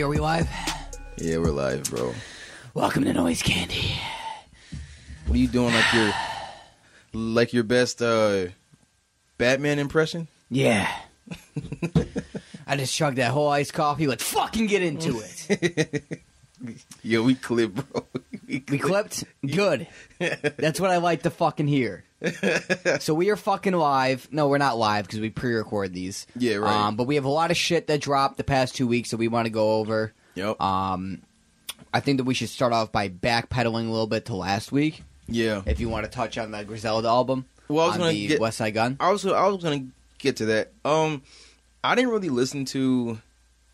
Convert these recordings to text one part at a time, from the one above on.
Are we live? Yeah, we're live, bro. Welcome to Noise Candy. What are you doing like your like your best uh Batman impression? Yeah. I just chugged that whole iced coffee. Let's fucking get into it. Yo, we clip, bro. We clipped? Good. That's what I like to fucking hear. so we are fucking live. No, we're not live because we pre-record these. Yeah, right. Um, but we have a lot of shit that dropped the past two weeks that we want to go over. Yep. Um, I think that we should start off by backpedaling a little bit to last week. yeah. If you want to touch on the Griselda album, Well, I was gonna get- West Side Gun. I was I was gonna get to that. Um, I didn't really listen to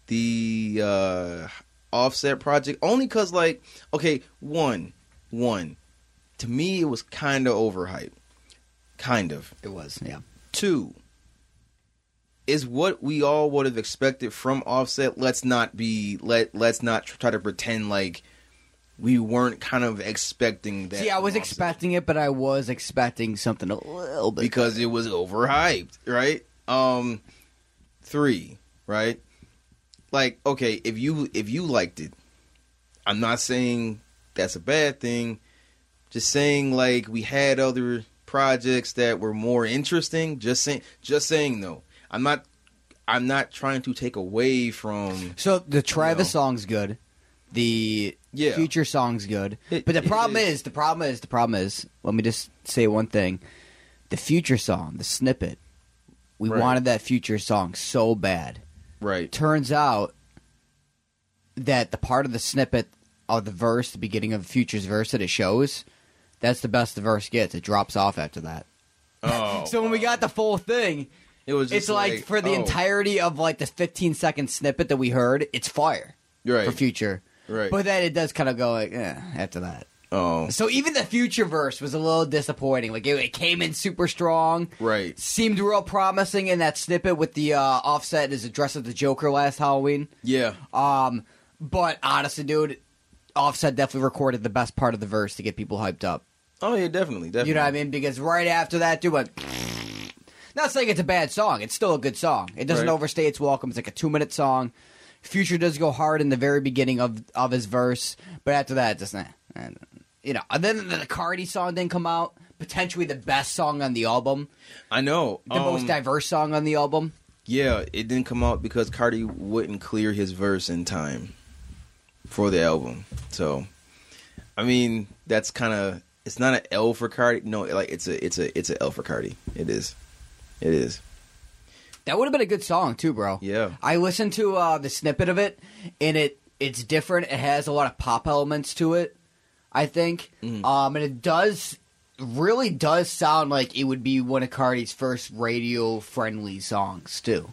the uh Offset project only because, like, okay, one, one, to me it was kind of overhyped, kind of. It was, yeah. Two is what we all would have expected from Offset. Let's not be let let's not try to pretend like we weren't kind of expecting that. See, I was Offset. expecting it, but I was expecting something a little bit because it was overhyped, right? Um, three, right? Like, okay, if you if you liked it, I'm not saying that's a bad thing. Just saying, like, we had other projects that were more interesting. Just saying, just saying, though, I'm not. I'm not trying to take away from. So the Travis You know. song's good. The Yeah. Future song's good. It- but the problem is. is, the problem is, the problem is, let me just say one thing. The Future song, the snippet, we Right. wanted that Future song so bad. Right. Turns out that the part of the snippet of the verse, the beginning of the Future's verse that it shows, that's the best the verse gets. It drops off after that. Oh, So when we got the full thing, it was. Just it's like, for the oh, entirety of like the 15 second snippet that we heard, it's fire right, for future. right. But then it does kind of go like eh, after that. oh, So even the future verse was a little disappointing. Like it, it came in super strong, right. seemed real promising in that snippet with the uh, offset as dress as the Joker last Halloween. Yeah. Um, but honestly, dude, offset definitely recorded the best part of the verse to get people hyped up. Oh yeah, definitely, definitely. You know what I mean? Because right after that, dude, went. Not saying it's a bad song. It's still a good song. It doesn't Right. overstay its welcome. It's like a two minute song. Future does go hard in the very beginning of of his verse, but after that, just eh, eh, you know. And then the Carti song didn't come out. Potentially the best song on the album, I know. the most um, diverse song on the album. Yeah, it didn't come out because Carti wouldn't clear his verse in time for the album. So, I mean, that's kind of it's not an L for Carti. No, like it's a it's a it's a L for Carti. It is. It is. That would have been a good song too, bro. Yeah. I listened to uh, the snippet of it, and it it's different. It has a lot of pop elements to it. I think, Mhm. um, and it does really does sound like it would be one of Carti's first radio friendly songs too.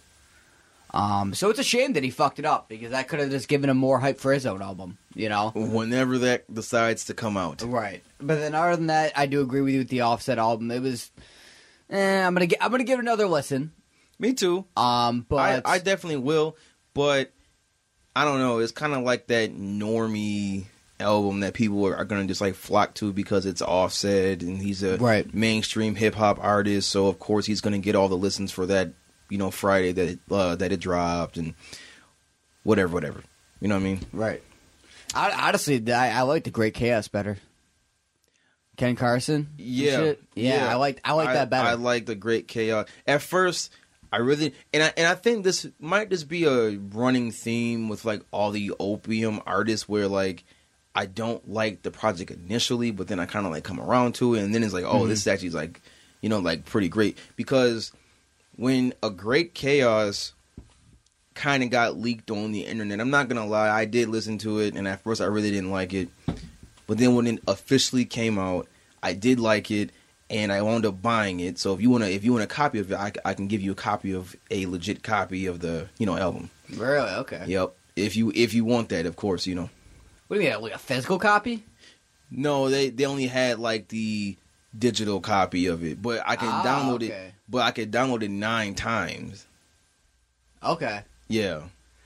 Um, so it's a shame that he fucked it up because that could have just given him more hype for his own album, you know. Whenever that decides to come out. Right. But then other than that, I do agree with you with the Offset album. It was, eh, I'm gonna get, I'm gonna give it another listen. Me too. Um, but I, I definitely will, but I don't know. It's kind of like that normie album that people are, are going to just like flock to because it's Offset and he's a Right. mainstream hip hop artist. So of course he's going to get all the listens for that, you know, Friday that it, uh, that it dropped and whatever, whatever. You know what I mean? Right. I, honestly, I, I like the Great Chaos better. Ken Carson. Yeah, shit. yeah. I like I like that better. I like the Great Chaos. At first, I really and I and I think this might just be a running theme with like all the opium artists where like I don't like the project initially, but then I kind of like come around to it, and then it's like, oh, Mhm. this is actually like, you know, like pretty great because when a great chaos kind of got leaked on the internet. I'm not gonna lie, I did listen to it, and at first I really didn't like it. But then when it officially came out, I did like it, and I wound up buying it. So if you wanna, if you want a copy of it, I, I can give you a copy of a legit copy of the you know album. Really? Okay. Yep. If you if you want that, of course, you know. What do you mean, like a physical copy? No, they they only had like the digital copy of it, but I can Ah, download it. But I could download it nine times. Okay. Yeah.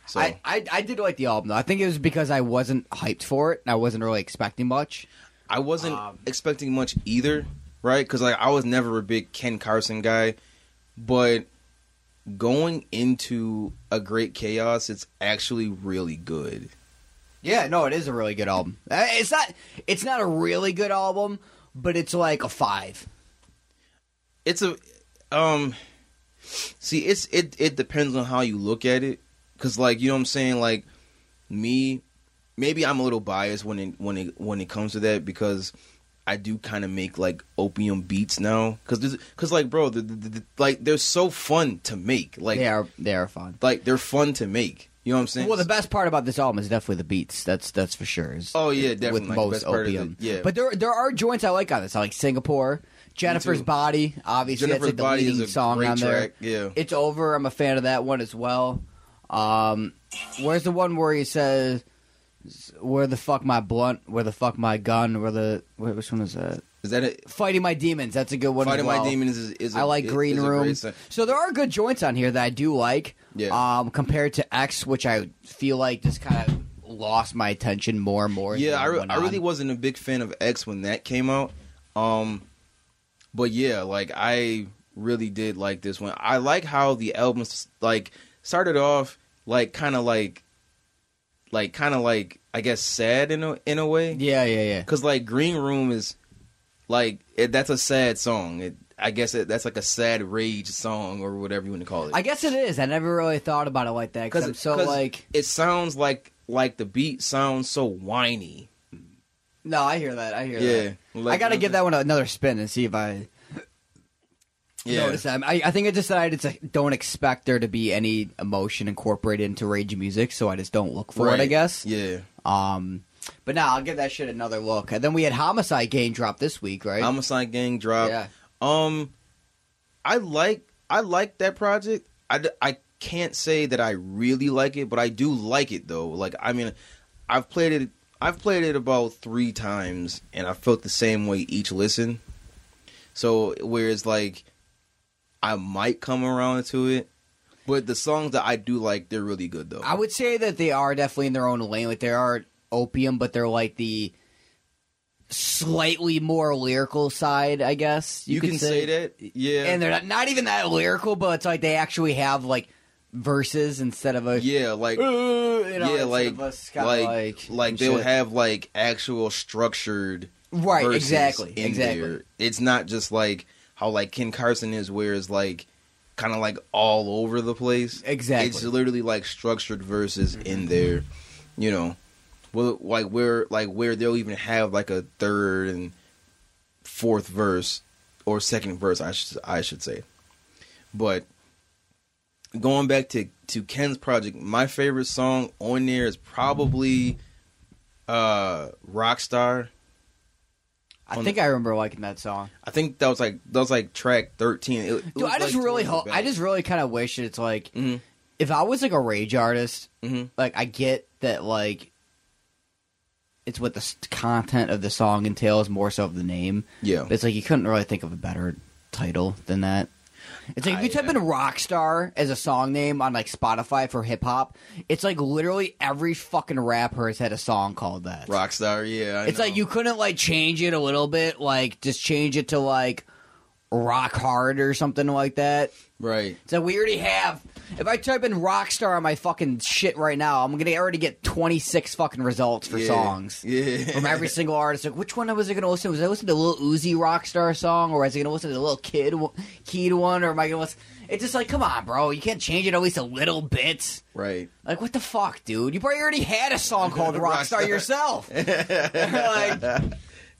So I, I I did like the album though. I think it was because I wasn't hyped for it and I wasn't really expecting much. I wasn't Um, expecting much either, right? Because like I was never a big Ken Carson guy, but going into a great chaos, it's actually really good. Yeah, no, it is a really good album. Uh, It's not it's not a really good album, but it's like a five. It's a um, see, it's it it depends on how you look at it, because like you know what I'm saying, like me, maybe I'm a little biased when it when it when it comes to that because. I do kind of make like opium beats now, cause, there's- cause like bro, the, the, the, like they're so fun to make. Like they are they are fun. like they're fun to make. You know what I'm saying? Well, the best part about this album is definitely the beats. That's that's for sure. is oh yeah, definitely. with like, most best part of opium. it- yeah, But there there are joints I like on this. I like Singapore, Jennifer's. Body. Obviously, Jennifer's that's like the Body leading is a song on there. track. Yeah, It's over. I'm a fan of that one as well. Um, where's the one where he says, "Where the fuck my blunt? Where the fuck my gun? Where the where, which one is that? Is that it? Fighting my demons. That's a good one. Fighting well. My Demons is, is a, I like Green Room. So there are good joints on here that I do like. Yeah. Um, compared to X, which I feel like just kind of lost my attention more and more. Yeah, I, re- I really wasn't a big fan of X when that came out. Um, but yeah, like I really did like this one. I like how the album like started off like kind of like like kind of like I guess sad in a in a way. Yeah, yeah, yeah. Cause like Green Room is like it, that's a sad song. It, I guess it, that's like a sad rage song or whatever you want to call it. I guess it is. I never really thought about it like that because I'm so like. it sounds like like the beat sounds so whiny. No, I hear that. I hear Yeah, that. like- I got to give that one another spin and see if I Yeah, notice that. I, I think I decided to don't expect there to be any emotion incorporated into rage music, so I just don't look for it. I guess. yeah. Um, but now I'll give that shit another look. And then we had Homixide Gang drop this week, right? Homixide Gang drop. yeah. Um, I like I like that project. I I can't say that I really like it, but I do like it though. Like I mean, I've played it. I've played it about three times, and I felt the same way each listen. So whereas like, I might come around to it, but the songs that I do like, they're really good though. I would say that they are definitely in their own lane. Like they are opium, but they're like the slightly more lyrical side, I guess. You, you can say that, yeah. and they're not, not even that lyrical, but it's like they actually have like verses instead of a yeah, like "Uh," you know, yeah, like of us kinda like like like, they'll shit. have like actual structured right, exactly, in exactly. there. It's not just like how like Ken Carson is, where it's like kind of like all over the place. Exactly. It's literally like structured verses in there. You know, well, like where like where they'll even have like a third and fourth verse or second verse. I should I should say, but going back to to Ken's project, my favorite song on there is probably uh Rockstar. I think the- I remember liking that song. I think that was like that was like track thirteen. It, it Dude, I just like, really towards hope. I just really kind of wish it's like Mhm. if I was like a rage artist, Mhm. like I get that like it's what the content of the song entails more so of the name. yeah. But it's like you couldn't really think of a better title than that. It's like if you type uh, in Rockstar as a song name on like Spotify for hip hop, it's like literally every fucking rapper has had a song called that. Rockstar, yeah. I It's know. like you couldn't like change it a little bit, like just change it to like rock hard or something like that. right. So we already have. If I type in Rockstar on my fucking shit right now, I'm gonna already get 26 fucking results for Yeah. songs Yeah. from every single artist. Like, which one was I gonna listen to? Was I listening to the little Uzi Rockstar song, or was I gonna listen to the little Kid Keyed one, or am I gonna listen? It's just like, come on, bro, you can't change it at least a little bit. right. Like, what the fuck, dude? You probably already had a song called Rockstar Rockstar. yourself. like,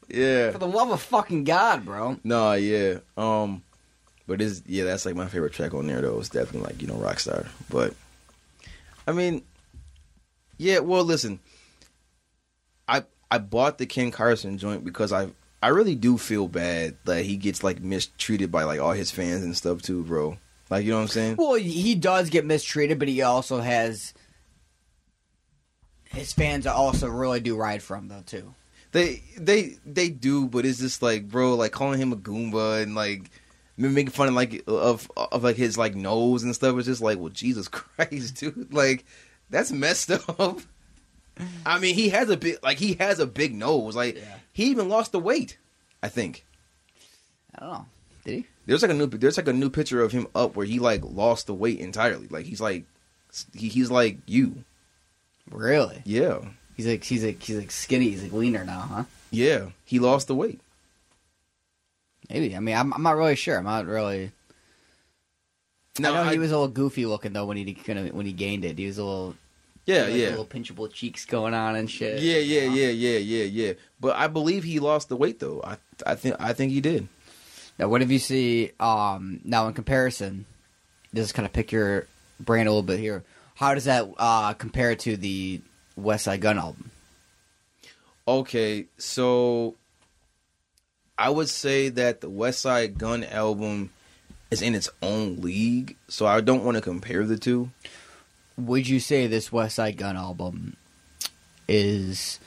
Yeah. for the love of fucking God, bro. Nah, yeah. Um But is yeah, that's like my favorite track on there though. It's definitely like, you know, Rockstar. But I mean Yeah, well listen. I I bought the Ken Carson joint because I I really do feel bad that he gets like mistreated by like all his fans and stuff too, bro. Like you know what I'm saying? Well, he does get mistreated, but he also has his fans also really do ride for him though too. They they they do, but it's just like, bro, like calling him a goomba and like making fun of like of of like his like nose and stuff. It's just like, well, Jesus Christ, dude, like that's messed up. I mean, he has a big like he has a big nose. Like Yeah. he even lost the weight. I think I don't know. Did he? there's like a new there's like a new picture of him up where he like lost the weight entirely. Like he's like he, he's like you. Really? Yeah, He's like he's like he's like skinny. He's like leaner now, huh? yeah. He lost the weight. Maybe. I mean, I'm, I'm not really sure. I'm not really. No, I know he was a little goofy looking though when he kinda, when he gained it. He was a little yeah, yeah. little pinchable cheeks going on and shit. Yeah, yeah, you know? yeah, yeah, yeah, yeah. But I believe he lost the weight though. I I think I think he did. Now, what if you see um now in comparison? Just kind of pick your brain a little bit here. How does that uh compare to the Westside Gunn album? Okay, so I would say that the Westside Gunn album is in its own league, so I don't want to compare the two. Would you say this Westside Gunn album is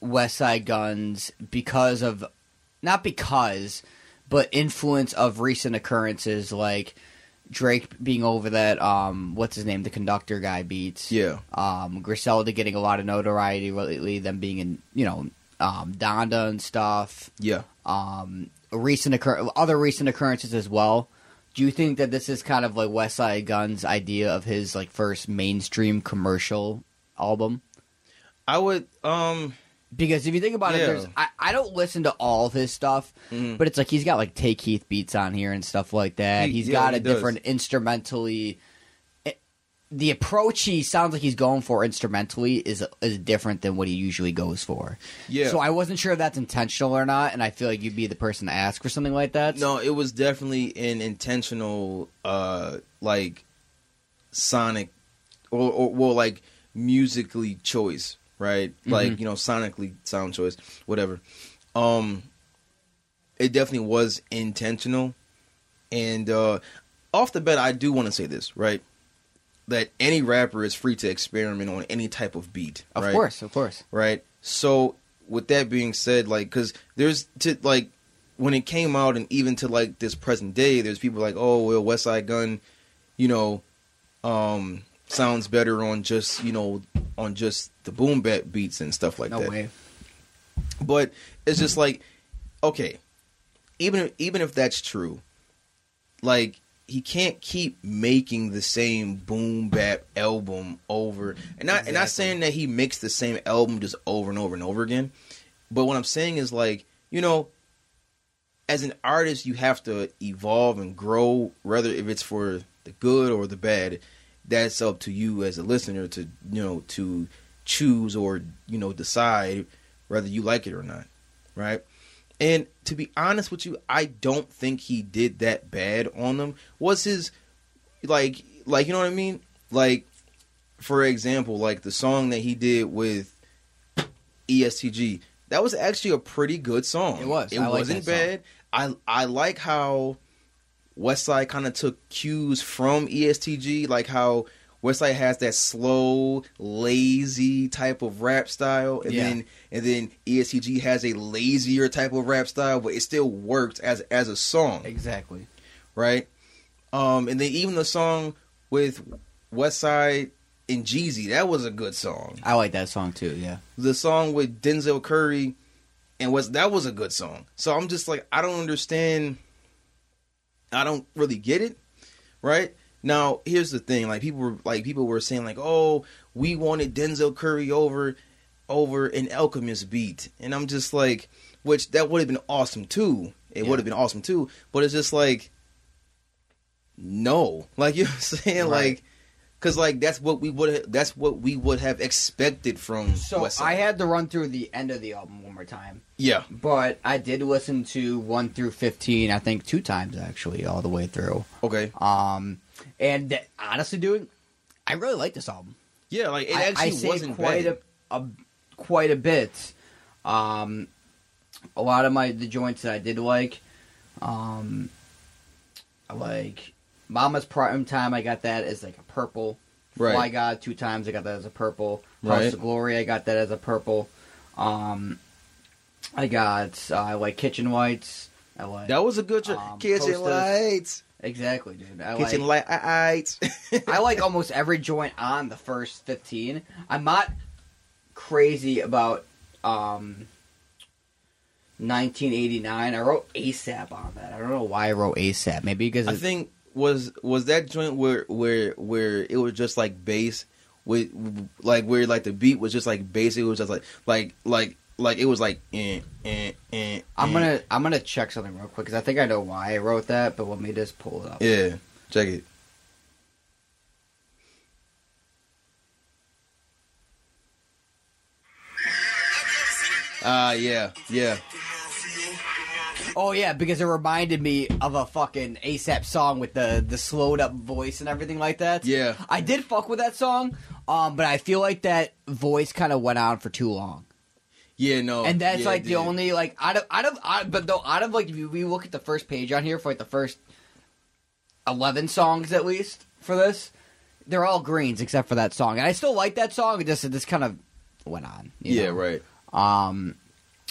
West Side Guns because of not because, but influence of recent occurrences like Drake being over that um what's his name the conductor guy beats Yeah. um Griselda getting a lot of notoriety lately them being in you know um Donda and stuff Yeah. um recent occur- other recent occurrences as well. Do you think that this is kind of like Westside Gunn's idea of his like first mainstream commercial album? I would um Because if you think about it, there's I, I don't listen to all of his stuff, Mhm. but it's like he's got like Tay Keith beats on here and stuff like that. He- He's yeah, got he a does. different instrumentally. The approach he sounds like he's going for instrumentally is is different than what he usually goes for. yeah. So I wasn't sure if that's intentional or not, and I feel like you'd be the person to ask for something like that. No, it was definitely an intentional, uh, like sonic, or, or well, like musically choice, right? Like you know, sonically sound choice, whatever. Um, it definitely was intentional, and uh, off the bat, I do want to say this, right? That any rapper is free to experiment on any type of beat, Of right? course, of course. right? So with that being said, like, because there's to like when it came out, and even to like this present day, there's people like, oh, well, Westside Gunn, you know, um, sounds better on just you know on just the boom bap beats and stuff like No that. way. But it's just like, okay, even even if that's true, like he can't keep making the same boom bap album over. And not and not saying that he makes the same album just over and over and over again. But what I'm saying is like, you know, as an artist, you have to evolve and grow, whether if it's for the good or the bad. That's up to you as a listener to you know to choose or you know decide whether you like it or not, right? And to be honest with you, I don't think he did that bad on them. Was his like like you know what I mean? Like for example, like the song that he did with EST Gee, that was actually a pretty good song. It was. It I wasn't that bad. I I like how Westside kind of took cues from EST Gee, like how Westside has that slow, lazy type of rap style, and Yeah. then and then EST Gee has a lazier type of rap style, but it still works as as a song Exactly. right? Um, and then even the song with Westside and Jeezy, that was a good song. I like that song too. Yeah. The song with Denzel Curry and was that was a good song. So I'm just like, I don't understand. I don't really get it, right? Now, here's the thing: like people were like people were saying like, "Oh, we wanted Denzel Curry over over an Alchemist beat," and I'm just like, which that would have been awesome too. It Yeah. would have been awesome too, but it's just like, no, like you know I'm saying, Right. like, because like that's what we would that's what we would have expected from. So I had to run through the end of the album one more time, yeah, but I did listen to one through fifteen. I think two times actually, all the way through. okay, Um, and honestly, dude, I really like this album. yeah, like it I- actually I, saved wasn't quite bad. a, a quite a bit. Um, a lot of my the joints that I did like, um, I like Mama's Prime Time. I got that as like a purple. Right. Fly God two times. I got that as a purple. House Right. of Glory. I got that as a purple. Um, I got uh, I like Kitchen Whites. I like That was a good Um, kitchen lights, exactly, dude. I kitchen like lights. I like almost every joint on the first 15. I'm not crazy about um 1989. I wrote ASAP on that. I don't know why I wrote ASAP. Maybe because I think was was that joint where where where it was just like bass with like where like the beat was just like bass. It was just like like like like it was like eh, eh, eh, I'm eh. gonna I'm gonna check something real quick because I think I know why I wrote that. But let me just pull it up. yeah check it. Ah, yeah, yeah. Oh yeah, because it reminded me of a fucking ASAP song with the the slowed up voice and everything like that. Yeah. I did fuck with that song, um, but I feel like that voice kind of went on for too long. Yeah, no. and that's yeah, like it the only like out of out of out, but though out of like if we look at the first page on here for like the first eleven songs at least for this, they're all greens except for that song, and I still like that song. It just it just kind of went on. Yeah, know? right. Um,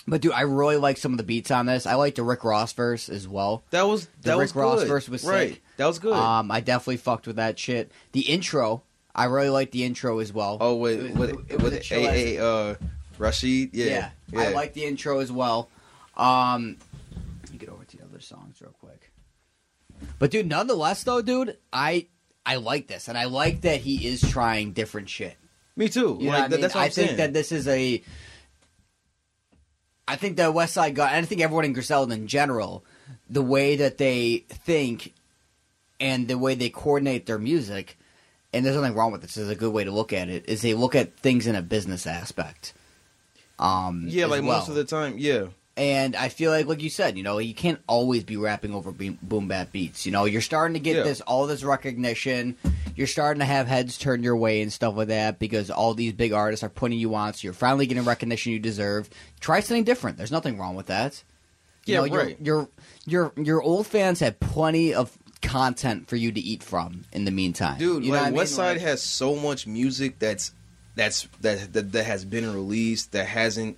but dude, I really like some of the beats on this. I like the Rick Ross verse as well. That was The that Rick was Ross good. verse was right. sick. That was good. Um, I definitely fucked with that shit. The intro, I really like the intro as well. oh, with it with it was a with chill a uh Rashid. Yeah, yeah, I like the intro as well. Um, let me get over to the other songs real quick. But dude, nonetheless, though, dude, I I like this, and I like that he is trying different shit. Me too. You like I mean? that's what I I'm think saying. that this is a. I think that Westside Gunn, and I think everyone in Griselda in general, the way that they think and the way they coordinate their music, and there's nothing wrong with this. This is a good way to look at it. Is they look at things in a business aspect. Um, yeah, like well. most of the time. Yeah, And I feel like, like you said, you know, you can't always be rapping over boom, boom bap beats. You know, you're starting to get Yeah. this all this recognition. You're starting to have heads turn your way and stuff like that because all these big artists are putting you on. So you're finally getting recognition you deserve. Try something different. There's nothing wrong with that. You Yeah, know, right. Your your your old fans have plenty of content for you to eat from in the meantime, dude. You know like I mean? Westside Like- has so much music that's that's that, that that has been released that hasn't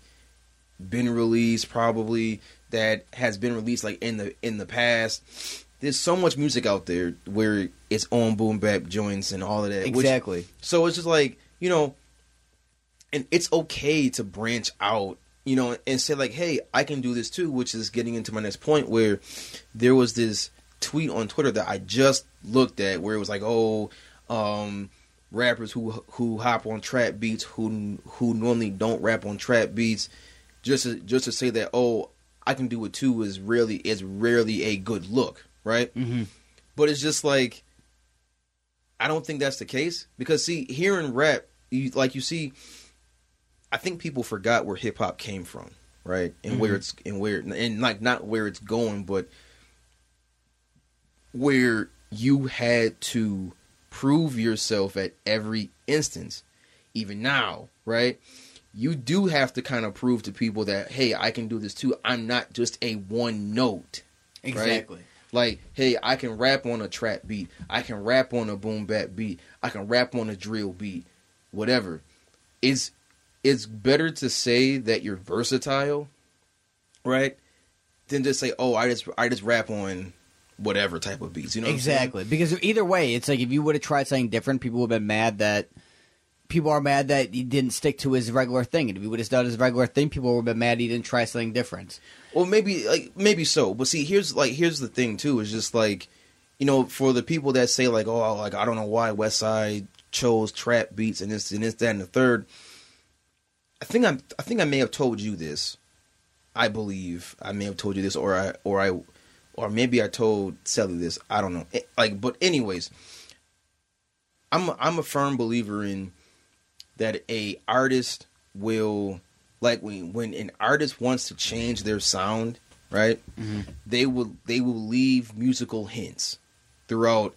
been released probably that has been released like in the in the past. There's so much music out there where it's on boom bap joints and all of that. which- exactly. So it's just like, you know, and it's okay to branch out, you know, and say like, hey, I can do this too, which is getting into my next point where there was this tweet on Twitter that I just looked at where it was like, oh, um, rappers who who hop on trap beats who who normally don't rap on trap beats just to, just to say that oh I can do it too is really is rarely a good look right? Hmm but it's just like I don't think that's the case. Because see here in rap, you, like you see, I think people forgot where hip hop came from, right, and where Mhm. it's and where and like not where it's going, but where you had to prove yourself at every instance, even now, right? You do have to kind of prove to people that hey, I can do this too. I'm not just a one note. Exactly. Like, hey, I can rap on a trap beat. I can rap on a boom bap beat. I can rap on a drill beat. Whatever. It's it's better to say that you're versatile, right? Than just say, oh, I just I just rap on whatever type of beats. You know exactly. Because either way, it's like if you would have tried something different, people would have been mad that people are mad that he didn't stick to his regular thing. And if he would have done his regular thing, people would have been mad he didn't try something different. Well, maybe like maybe so, but see, here's like here's the thing too. Is just like, you know, for the people that say like, oh, like I don't know why Westside chose trap beats and this and this that and the third. I think I'm I think I may have told you this. I believe I may have told you this, or I or I or maybe I told Sally this. I don't know. Eh, Like, but anyways, I'm a, I'm a firm believer in that a artist will like when when an artist wants to change their sound, right? They will they will leave musical hints throughout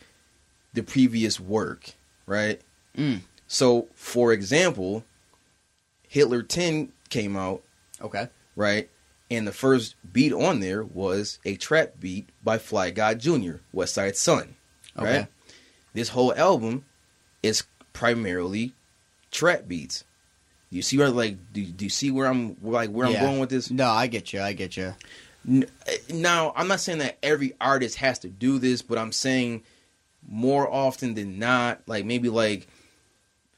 the previous work, right? Mm. So, for example, Hitler 10 came out, Okay. right? And the first beat on there was a trap beat by Fly God Jr., West Side Sun, Okay. right? This whole album is primarily trap beats. Do you see where like do, do you see where I'm like where Yeah. I'm going with this? No, I get you. I get you. Now, I'm not saying that every artist has to do this, but I'm saying more often than not, like maybe like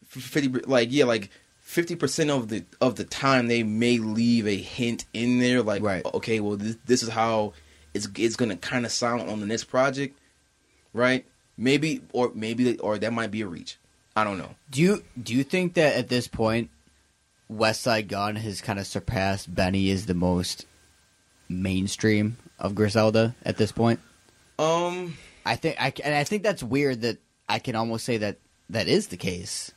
fifty, like yeah, like fifty percent of the of the time they may leave a hint in there, like Right. okay, well this, this is how it's it's gonna kind of sound on the next project, right? Maybe or maybe or that might be a reach. I don't know. Do you do you think that at this point, Westside Gunn has kind of surpassed Benny is the most mainstream of Griselda at this point? Um, I think I and I think that's weird that I can almost say that that is the case.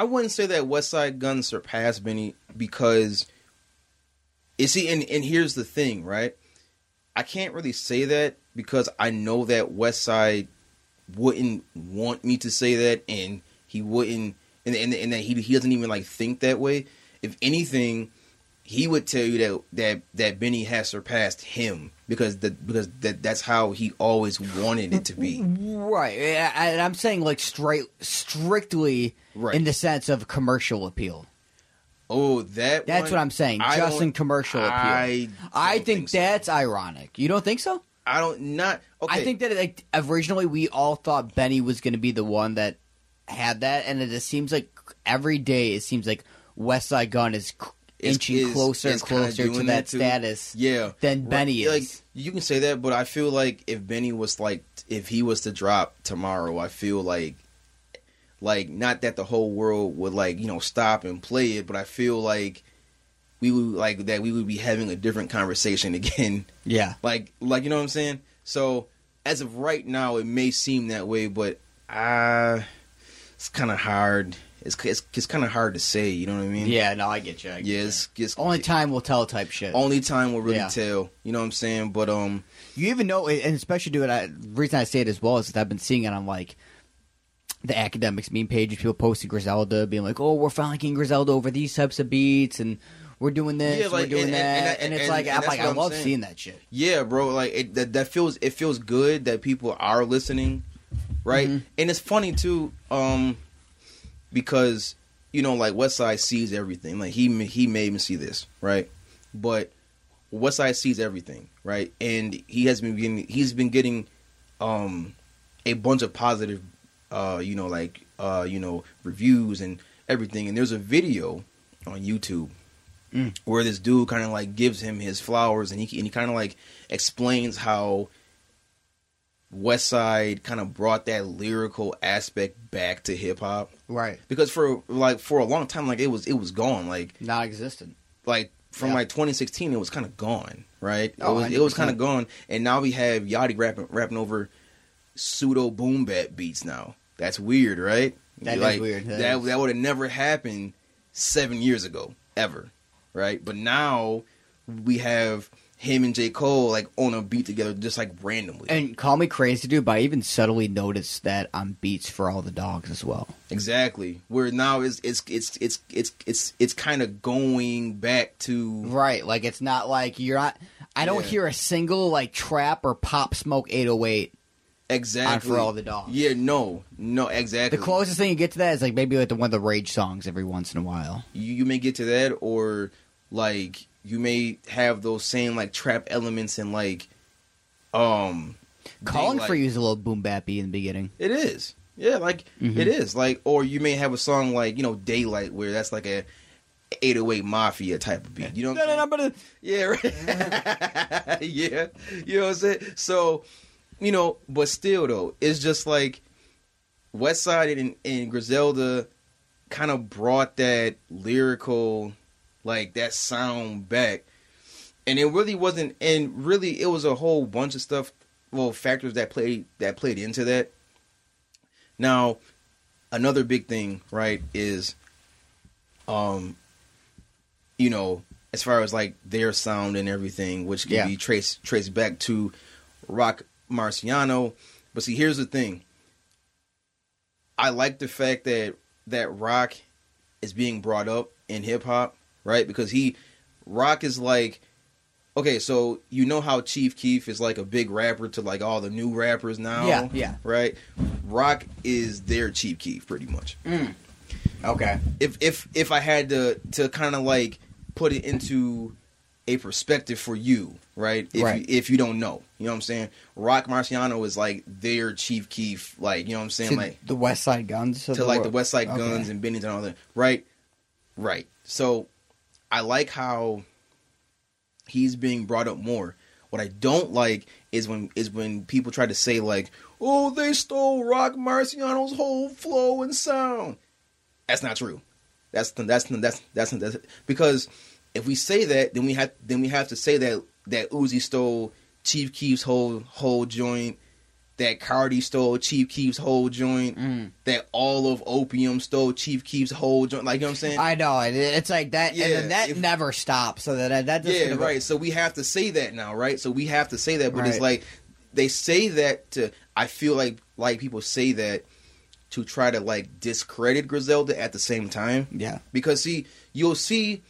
I wouldn't say that Westside Gunn surpassed Benny because you see, and, and here's the thing, right? I can't really say that because I know that West Side wouldn't want me to say that, and he wouldn't, and and, and that he he doesn't even like think that way. If anything, he would tell you that that that Benny has surpassed him because that because that that's how he always wanted it to be. Right, and I'm saying like straight, strictly Right. in the sense of commercial appeal. Oh, that That's one, what I'm saying. I Just in commercial appeal. I I don't think, so. that's ironic. You don't think so? I don't not okay. I think that like originally we all thought Benny was going to be the one that had that, and it just seems like every day it seems like Westside Gunn Is- inching is- closer and is closer to that too. status yeah than Right, Benny Like is. you can say that, but I feel like if Benny was like if he was to drop tomorrow, I feel like like not that the whole world would like you know stop and play it, but I feel like we would like that we would be having a different conversation again. Yeah, like like you know what I'm saying. So as of right now, it may seem that way, but uh it's kind of hard. It's it's, it's kind of hard to say. You know what I mean? yeah. No, I get you. I get Yeah, you. it's, it's Only time will tell type shit. only time will really Yeah. tell. You know what I'm saying? But um, You even know, and especially do it. I, the reason I say it as well is that I've been seeing it on like the academics meme pages. People posting Griselda, being like, "Oh, we're finally getting Griselda over these types of beats, and we're doing this, Yeah, and like, we're doing and- that." and- And, and- it's like, I'm like, I love saying. seeing that shit. yeah, bro, like it that, that feels it feels good that people are listening, right? Mhm. And it's funny too, um, because you know, like Westside sees everything. Like he he made me see this, right? But Westside sees everything, right? And he has been getting he's been getting um a bunch of positive uh you know like uh you know reviews and everything and there's a video on YouTube Mm. where this dude kind of like gives him his flowers and he and he kind of like explains how Westside kind of brought that lyrical aspect back to hip hop Right, because for like for a long time like it was it was gone like non-existent. like from Yeah. like 2016 it was kind of gone right Oh, it was, it was kind of gone and now we have Yachty rapping rapping over pseudo boom bap beats now that's weird right That is like, weird. That that is. that would have never happened seven years ago ever right but now we have him and J Cole like on a beat together just like randomly And call me crazy, dude, but I even subtly noticed that on beats for all the dogs as well. exactly where now it's it's it's it's it's it's it's kind of going back to Right, like it's not like you're not. I don't Yeah. hear a single like trap or pop smoke 808 exactly for all the dogs. yeah no no exactly The closest thing you get to that is like maybe like the one of the Rage songs every once in a while. you, you may get to that or like you may have those same like trap elements and like um Calling they, for like- you is a little boom bappy in the beginning. it is. Yeah like Mhm. it is. Like or you may have a song like you know daylight where that's like a 808 mafia type of beat. You know what I'm saying? yeah right. Yeah. You know what i'm saying? So you know but still though it's just like west side and, and griselda kind of brought that lyrical like that sound back and it really wasn't and really it was a whole bunch of stuff well factors that played that played into that now another big thing, right, is um you know, as far as like their sound and everything, which can Yeah. be traced traced back to Rock Marciano. But see, here's the thing. I like the fact that that Rock is being brought up in hip hop, right? Because he Rock is like okay, so you know how Chief Keef is like a big rapper to like all the new rappers now, Yeah, yeah. right? Rock is their Chief Keef, pretty much. Mm. Okay. If if if I had to to kind of like put it into a perspective for you, right? If Right. You, if you don't know, you know what I'm saying? Rock Marciano is like their Chief Keef, like you know what I'm saying, To like the West Side Guns. to like the. West Side Okay. Guns and Benny's and all that. Right, right. So I like how he's being brought up more. What I don't like is when is when people try to say like, "Oh, they stole Rock Marciano's whole flow and sound." That's not true. That's that's that's that's, that's because if we say that, then we have then we have to say that that Uzi stole Chief Keef's whole whole joint, that Carti stole Chief Keef's whole joint, Mm. that all of Opium stole Chief Keef's whole joint. Like you know what I'm saying? I know it- it's like that, and Yeah, then that if- never stops. So that that just yeah, gonna go- right. So we have to say that now, right? So we have to say that, but it's like they say that to. I feel like like people say that to try to like discredit Griselda at the same time. Yeah. because see, you'll see,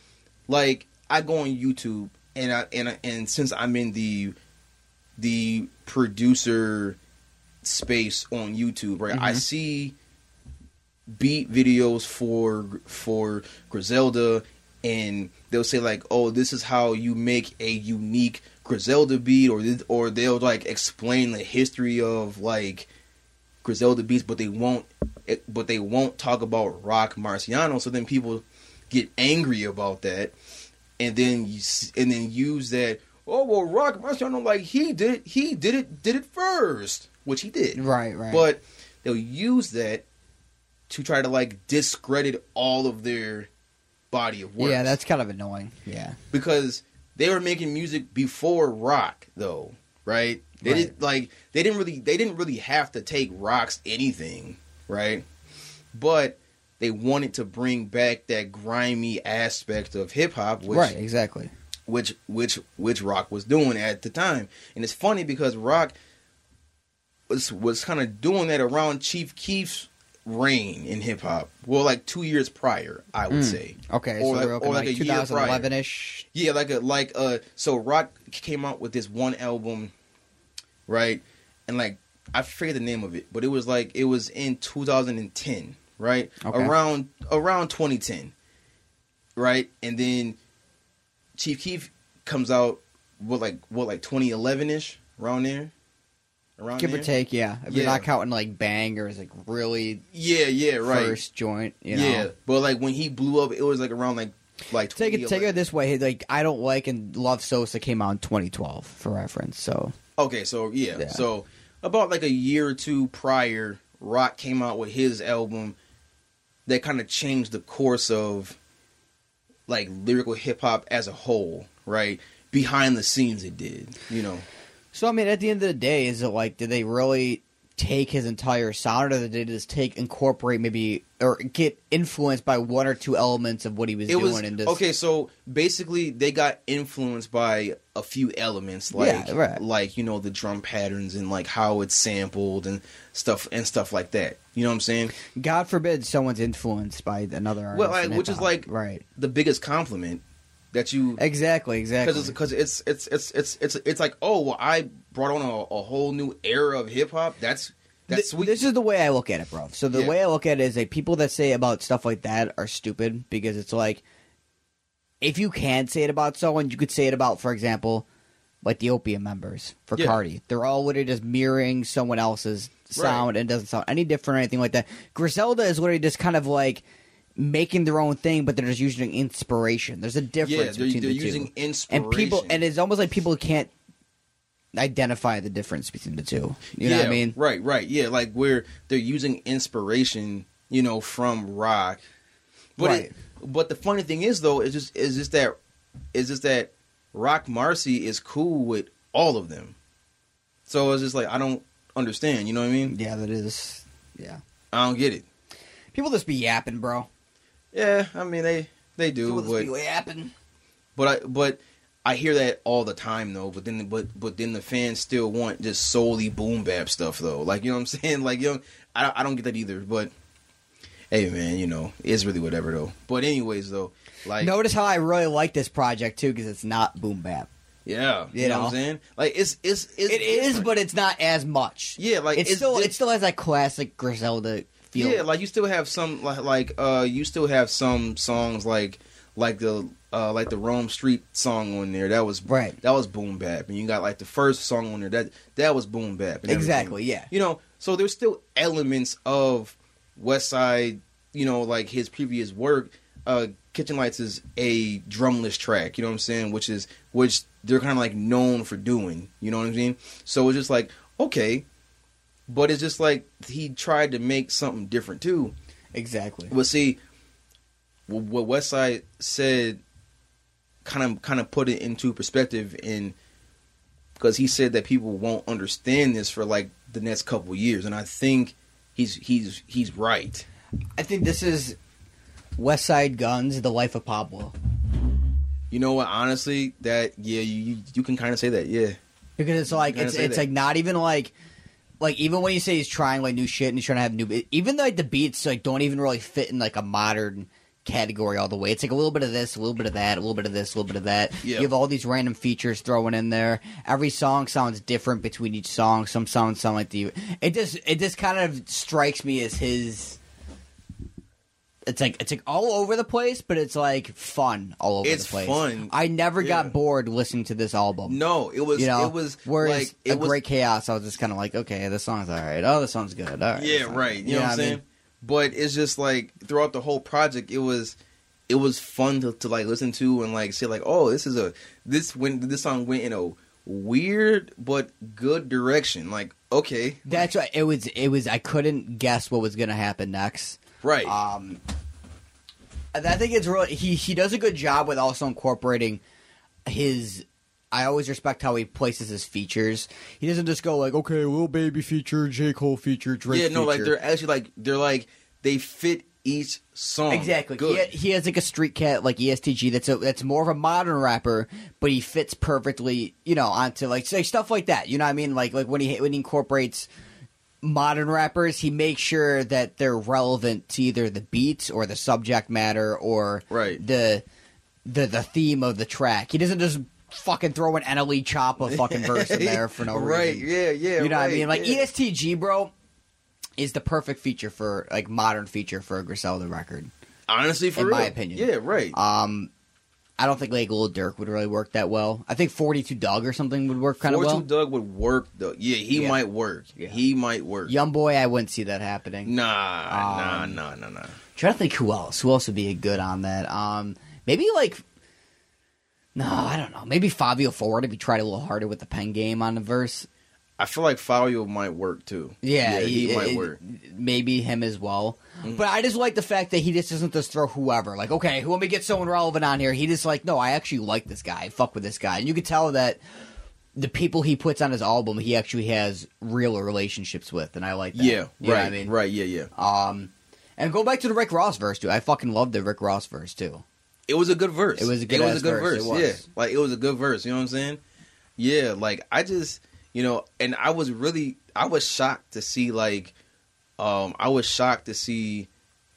like I go on YouTube and I and I, and since I'm in the the producer space on YouTube, right? I Mhm. see beat videos for for Griselda, and they'll say like, "Oh, this is how you make a unique Griselda beat," or this, or they'll like explain the history of like Griselda beats, but they won't, it, but they won't talk about Rock Marciano. So then people get angry about that, and then you, and then use that. Oh well, Rock Marciano like he did, he did it, did it first, which he did. Right. Right. But they'll use that to try to like discredit all of their body of work. yeah, that's kind of annoying. Yeah. because they were making music before rock, though, right? They Right. didn't like they didn't really they didn't really have to take rocks anything, right? But they wanted to bring back that grimy aspect of hip hop, which right. Exactly. which which which rock was doing at the time. And it's funny because rock was was kind of doing that around Chief Keef's reign in hip hop. Well, like two years prior, I would Mm. say. Okay. Or so like- or like, like a year prior. 2011 ish. Yeah, like a like uh so Rock came out with this one album, right? And like I forget the name of it, but it was like it was in 2010, right? Okay. Around around 2010. Right? And then Chief Keef comes out what like what like 2011ish around there. Around Give there? or take, yeah. If you're not counting like Bang or like really Yeah, yeah, right. first joint, you know. yeah, but like when he blew up, it was like around like like Take it, take it this way. Like I don't like and love Sosa came out in 2012 for reference. So Okay, so yeah. Yeah. So about like a year or two prior, Rock came out with his album that kind of changed the course of like lyrical hip hop as a whole, right? Behind the scenes it did, you know. So I mean, at the end of the day, is it like did they really take his entire sound, or did they just take incorporate maybe or get influenced by one or two elements of what he was It doing? was and just, okay. So basically, they got influenced by a few elements, like Yeah, right. like you know the drum patterns and like how it's sampled and stuff and stuff like that. You know what I'm saying? God forbid someone's influenced by another artist. Well, like, which is like- right, The biggest compliment that you exactly, exactly. because it's because it's, it's it's it's it's it's like oh well I brought on a, a whole new era of hip hop. That's that's Th- sweet. This is the way I look at it, bro. So the Yeah. way I look at it is like people that say about stuff like that are stupid because it's like if you can say it about someone, you could say it about, for example, like the Opium members for Yeah. Carti. They're all literally just mirroring someone else's sound and it doesn't sound any different or anything like that. Griselda is literally just kind of like making their own thing, but they're just using inspiration. There's a yeah, difference they're, between they're the two. using inspiration and people and it's almost like people can't identify the difference between the two. You yeah, know what I mean? right, right, yeah, like where they're using inspiration, you know, from rock. But Right. it, but the funny thing is though, is just is just that is just that Rock Marcy is cool with all of them. So it's just like I don't understand. You know what I mean? Yeah, that is. Yeah. I don't get it. People just be yapping, bro. Yeah, I mean they they do, People but be yapping. but I but I hear that all the time though. But then but but then the fans still want just solely boom bap stuff though. Like you know what I'm saying? Like you know, I don't- I don't get that either. But hey man, you know it's really whatever though. But anyways though, like Notice how I really like this project too, because it's not boom bap. yeah, you, You know, what? I'm saying? Like it's it's it's It is, different. but it's not as much. yeah, like it's, it's still di- it still has that classic Griselda feel. Yeah, like you still have some like like uh you still have some songs like like the uh like the Rome Street song on there that was Right. that was boom bap and you got like the first song on there that that was boom bap exactly. Yeah. you know so there's still elements of Westside you know like his previous work uh Kitchen Lights is a drumless track you know what I'm saying which is which they're kind of like known for doing you know what I mean so it's just like okay but it's just like he tried to make something different too Exactly. but see, what Westside said, kind of kind of put it into perspective, in because he said that people won't understand this for like the next couple years, and I think he's he's he's right. I think this is Westside Gunn's, The Life of Pablo. You know what? Honestly, that yeah, you you, you can kind of say that, yeah. because it's like it's it's that. like not even like like even when you say he's trying like new shit and he's trying to have new even though like the beats like don't even really fit in like a modern category all the way. It's like a little bit of this a little bit of that a little bit of this a little bit of that. Yeah. you have all these random features thrown in there. Every song sounds different between each song. Some songs sound like the it just it just kind of strikes me as his it's like it's like all over the place but it's like fun all over It's the place fun. i never Yeah. got bored listening to this album No, it was you know, it was whereas like a it was great chaos, I was just kind of like, okay, this song's all right. Oh, this song's good. All right, yeah, right. good. You know what I'm saying? mean? But it's just like throughout the whole project, it was it was fun to, to like listen to and like say like, oh, this is a this when this song went in a weird but good direction. Like, okay, That's right. It was. It was. I couldn't guess what was going to happen next. Right, Um, I think it's really he. He does a good job with also incorporating his. I always respect how he places his features. He doesn't just go like, okay, Lil Baby feature, J Cole feature, Drake. yeah, no, like they're actually like they're like they fit each song Exactly. Good. He, he has like a street cat like EST Gee that's a, that's more of a modern rapper, but he fits perfectly, you know, onto like say stuff like that. You know what I mean? Like like when he when he incorporates modern rappers, he makes sure that they're relevant to either the beats or the subject matter or Right. the the the theme of the track. He doesn't just fucking throw an NLE Choppa fucking verse in there for no right, reason. Right, yeah, yeah. You know what I mean? Like yeah. EST Gee, bro, is the perfect feature for like modern feature for a Griselda record. Honestly, for in real. my opinion. yeah, right. Um, I don't think like Lil Durk would really work that well. I think 42 Dugg or something would work kind of well. Dugg would work though. Yeah, he Yeah. might work. Yeah. He might work. Young boy, I wouldn't see that happening. Nah, Um, nah, nah, nah, nah. Trying to think who else. Who else would be good on that? Um, maybe like. No, I don't know. Maybe Fivio Foreign if he tried a little harder with the pen game on the verse. I feel like Fivio might work too. Yeah, he, might it- work. Maybe him as well. Mhm. But I just like the fact that he just doesn't just throw whoever. Like, okay, who let me get someone relevant on here? He just like, no, I actually like this guy. I fuck with this guy, and you can tell that the people he puts on his album, he actually has real relationships with, and I like that. Yeah, You right, I mean, right, yeah, yeah. Um, and go back to the Rick Ross verse too. I fucking love the Rick Ross verse too. It was a good verse. It was a good It was a good verse, verse. it was. Yeah, like it was a good verse. You know what I'm saying? Yeah, like I just, you know, and I was really, I was shocked to see like, um, I was shocked to see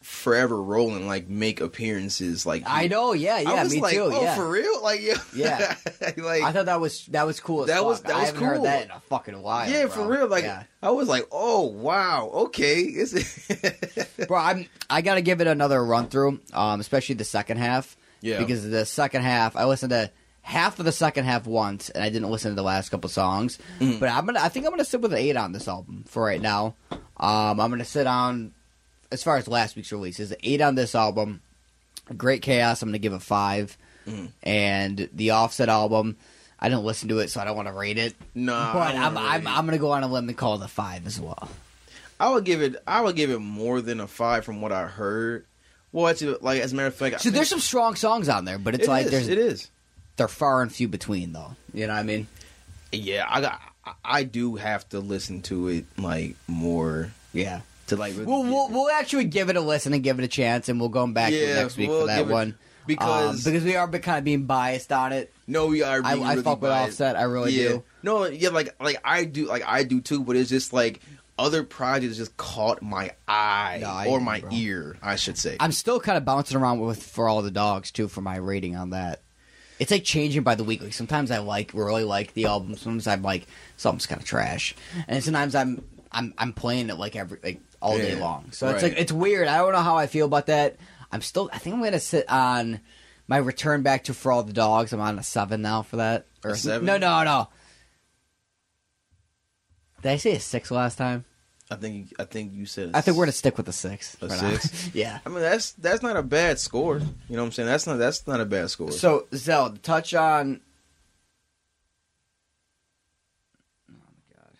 Forever Rolling like make appearances. Like I know, yeah, yeah, I was me like, too. oh, yeah, for real? Like, yeah, Yeah. like I thought that was that was cool. As That fuck. was- that I was haven't heard cool. that in a fucking while. yeah, bro. for real. Like Yeah. I was like, oh wow, okay. Bro. I'm I gotta give it another run through, um, especially the second half. Yeah. because the second half, I listened to half of the second half once, and I didn't listen to the last couple songs. Mhm. But I'm gonna, I think I'm gonna sit with an eight on this album for right now. Um, I'm gonna sit on, as far as last week's releases, eight on this album. Great Chaos, I'm gonna give a 5 Mhm. and the Offset album. I didn't listen to it, so I don't want to rate it. No, but I'm, I'm, I'm gonna go on a limb and call it a five as well. I would give it. I would give it more than a five from what I heard. Well, it's like as a matter of fact, So there's some strong songs on there, but it's It like is, there's it is. they're far and few between though. You know what I mean? Yeah, I got. I- do have to listen to it like more. Yeah. to like really We'll, we'll we'll actually give it a listen and give it a chance, and we'll go back to Yeah, next week we'll for that one because Um, because we are kind of being biased on it. no, we are. I, I really fuck with. Offset, I really yeah. do. No, yeah, like like I do, like I do too. But it's just like other projects just caught my eye No, I or my bro. ear, I should say. I'm still kind of bouncing around with for all the dogs too for my rating on that. It's like changing by the week. Like sometimes I like really like the album. Sometimes I'm like something's kind of trash, and sometimes I'm I'm I'm playing it like every like all day long. So it's like it's weird. I don't know how I feel about that. I'm still. I think I'm gonna sit on my return back to for all the dogs. I'm on a seven now for that. Or A seven? No, no, no. Did I say a six last time? I think I think you said. I think we're gonna stick with the six. A now. six? yeah. I mean that's that's not a bad score. You know what I'm saying? That's not that's not a bad score. So, Zell, touch on. Oh my god.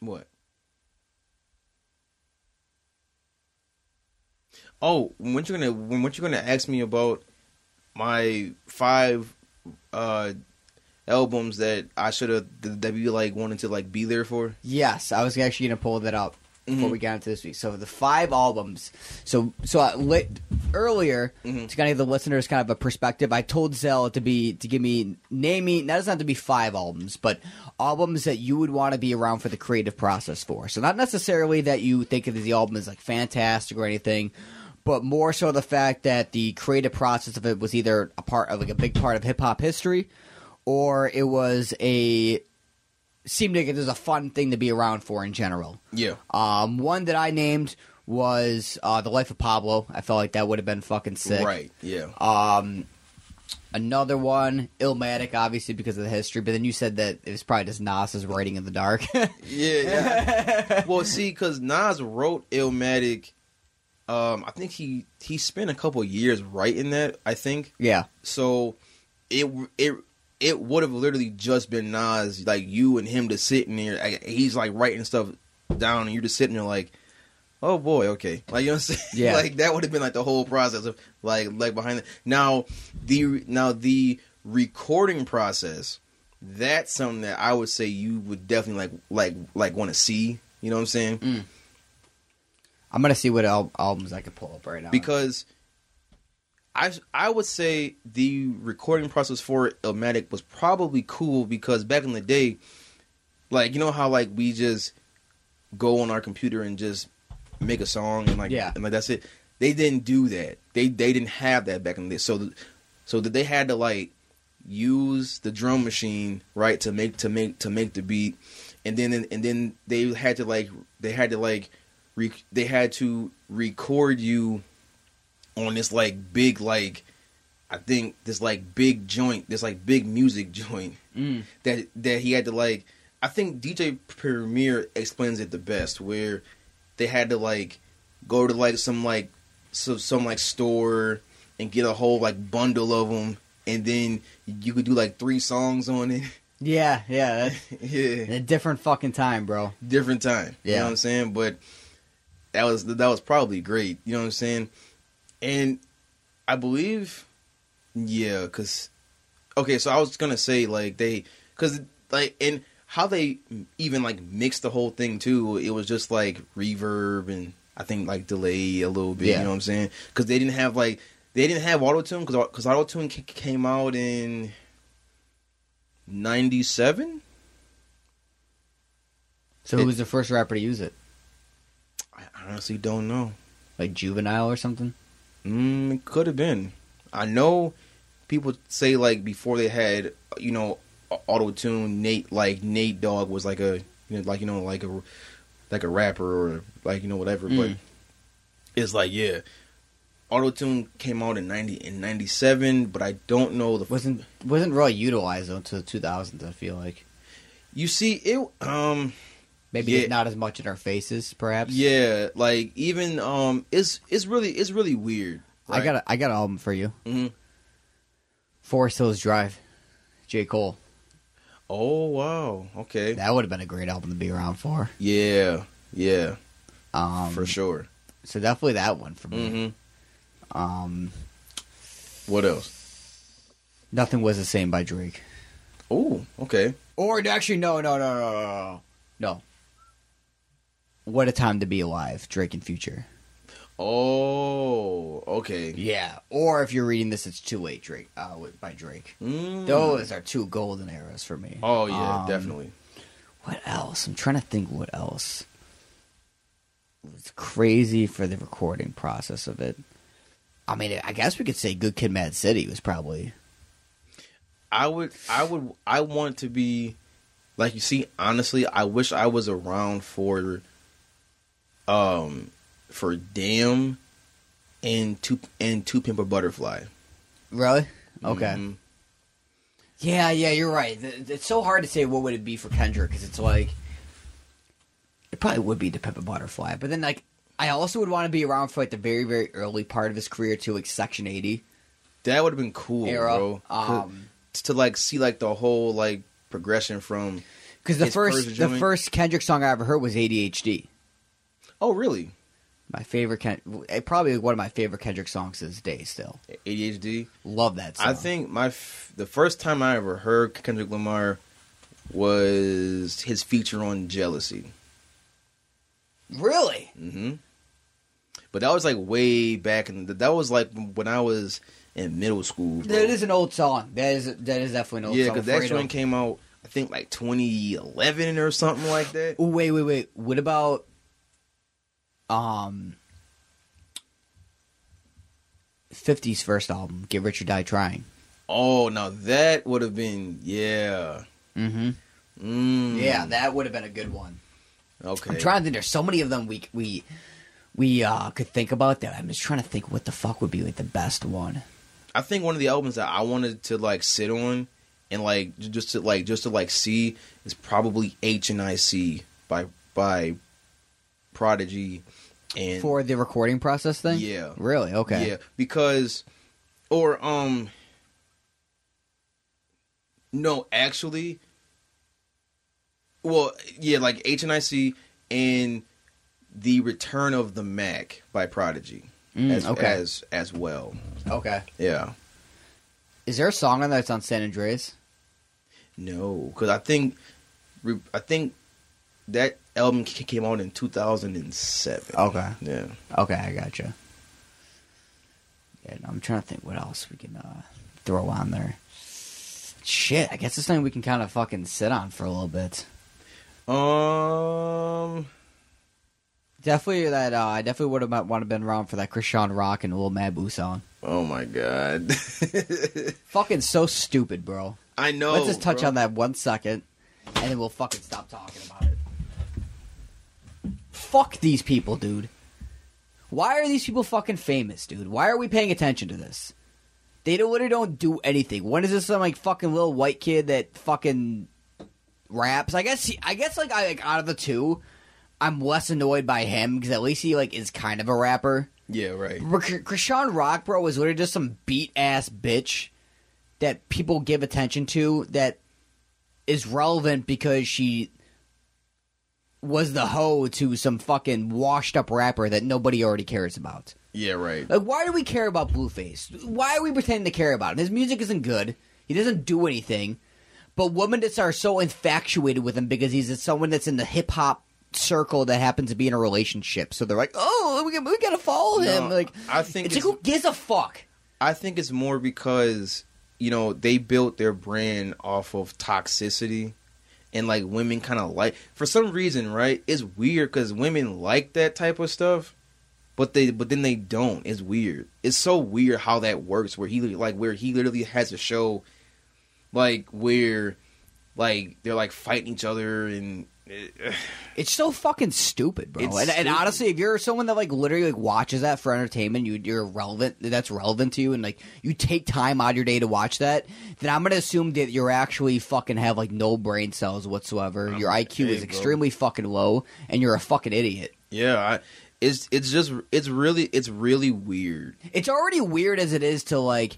What? Oh, when you gonna when what you gonna ask me about my five uh albums that I should have that you like wanted to like be there for? Yes, I was actually going to pull that up before Mhm. we got into this week. So the five albums. So so I lit earlier Mhm. to kind of give the listeners kind of a perspective. I told Zell to be to give me name me. That doesn't have to be five albums, but albums that you would want to be around for the creative process for. So not necessarily that you think of the album as like fantastic or anything. But more so the fact that the creative process of it was either a part of like a big part of hip hop history, or it was a seemed like it was a fun thing to be around for in general. Yeah. Um, one that I named was uh, The Life of Pablo. I felt like that would have been fucking sick. Right. Yeah. Um, another one, Illmatic, obviously because of the history. But then you said that it was probably just Nas's writing in the dark. Yeah. yeah. well, see, because Nas wrote Illmatic. Um, I think he he spent a couple years writing that. I think yeah, so. It it it would have literally just been Nas, like you and him, just sitting there. He's like writing stuff down, and you're just sitting there like, oh boy, okay, like you know what I'm saying? Yeah. like that would have been like the whole process of like like behind it. Now the now the recording process. That's something that I would say you would definitely like like like want to see. You know what I'm saying? Mm. I'm gonna see what al- albums I could pull up right now. because I I would say the recording process for Illmatic was probably cool because back in the day, like you know how like we just go on our computer and just make a song and like Yeah. and like that's it. They didn't do that. They they didn't have that back in the day. So th- so that they had to like use the drum machine right to make to make to make the beat, and then and then they had to like they had to like re- they had to record you on this like big like I think this like big joint, this like big music joint Mm. that that he had to like. I think DJ Premier explains it the best, where they had to like go to like some like so, some like store and get a whole like bundle of them, and then you could do like three songs on it. yeah, yeah, yeah, a different fucking time, bro. different time. You Yeah. know what I'm saying? But that was that was probably great. You know what I'm saying? And I believe, yeah, because okay, so I was gonna say like they because like and how they even like mixed the whole thing too. It was just like reverb and I think like delay a little bit. Yeah. You know what I'm saying? Because they didn't have like they didn't have auto tune because because auto tune came out in '97. So who was the first rapper to use it? I honestly don't know. Like Juvenile or something? Mm, it could have been. I know people say like before they had you know auto tune. Nate like Nate Dogg was like a you know like you know like a like a rapper or like you know whatever. But Mm. it's like yeah, auto tune came out in ninety in ninety seven. But I don't know the Wasn't wasn't really utilized until the 2000s. I feel like You see it um maybe Yeah. not as much in our faces, perhaps. yeah like even um it's it's really it's really weird. I got a, I got an album for you. Mm-hmm. Forest Hills Drive, J Cole. Oh wow okay That would have been a great album to be around for. yeah yeah Um, for sure. So definitely that one for me. hmm Um, What else? Nothing was the same by Drake. Oh, okay. Or actually, no, no, no, no, no, no. What a time to be alive, Drake and Future. Oh, okay. Yeah. Or if you're reading this, it's too late, Drake. Uh, by Drake. Mm. Those are two golden eras for me. Oh yeah, Um, definitely. What else? I'm trying to think. What else? It's crazy for the recording process of it. I mean, I guess we could say "Good Kid, Mad City" was probably I would, I would, I want to be like you see. Honestly, I wish I was around for, um, for Damn, and two and To Pimp a Butterfly. really okay. Mhm. Yeah, yeah, you're right. It's so hard to say what would it be for Kendrick because it's like it probably would be to Pimp a Butterfly, but then like I also would want to be around for like the very very early part of his career too, like Section 80 That would have been cool, era. bro. Um, to like see like the whole like progression from. because the first, first the first Kendrick song I ever heard was ADHD. Oh, really? My favorite, Ken- eh, probably one of my favorite Kendrick songs to this day. Still ADHD. love that song. I think my f- the first time I ever heard Kendrick Lamar was his feature on Jealousy. really. hmm But that was like way back in the, that was like when I was in middle school. bro. That is an old song. That is that is definitely an old yeah, song. because that joint came out I think like 2011 or something like that. Ooh, wait, wait, wait. What about um 50's first album, Get Rich or Die Trying? Oh, now that would have been yeah. Mm-hmm. Mm, Yeah, that would have been a good one. okay. I'm trying to think. There's so many of them we we we uh, could think about that. I'm just trying to think what the fuck would be like the best one. I think one of the albums that I wanted to like sit on and like just to like just to like see is probably H and I C by by Prodigy and For the recording process thing? Yeah. Really? Okay. yeah because or um no actually well yeah like H and I C and the Return of the Mac by Prodigy Mm, as okay. as as well Okay. yeah. Is there a song on that that's on San Andreas? No, because I think I think that album came out in 2007. Okay. Yeah. Okay, I gotcha. Yeah, no, I'm trying to think what else we can uh, throw on there. Shit, I guess it's something we can kind of fucking sit on for a little bit. Um. Definitely that. Uh, I definitely would have want to been around for that Chrisean Rock and Lil Mabu song. Oh my god. Fucking so stupid, bro. I know. Let's just touch bro. on that one second, and then we'll fucking stop talking about it. Fuck these people, dude. Why are these people fucking famous, dude? Why are we paying attention to this? They don't, literally don't do anything. When is this some like fucking little white kid that fucking raps? I guess he, I guess like I like out of the two, I'm less annoyed by him because at least he like is kind of a rapper. Yeah. Right. Chrisean Rock, bro, was literally just some beat ass bitch that people give attention to that is relevant because she was the hoe to some fucking washed up rapper that nobody already cares about. Yeah. Right. Like, why do we care about Blueface? Why are we pretending to care about him? His music isn't good. He doesn't do anything. But women just are so infatuated with him because he's someone that's in the hip hop circle that happens to be in a relationship. So they're like, oh, we, we gotta follow him. No, like, I think it's like, who gives a fuck? I think it's more because you know they built their brand off of toxicity, and like women kind of like for some reason, right? It's weird because women like that type of stuff, but they but then they don't. It's weird. It's so weird how that works. Where he like where he literally has a show, like where like they're like fighting each other and. It's so fucking stupid, bro. And, and honestly, if you're someone that like literally like watches that for entertainment, you, you're relevant. That's relevant to you, and like you take time out of your day to watch that. Then I'm gonna assume that you're actually fucking have like no brain cells whatsoever. Your IQ is bro. extremely fucking low, and you're a fucking idiot. Yeah, I, it's it's just it's really it's really weird. It's already weird as it is to like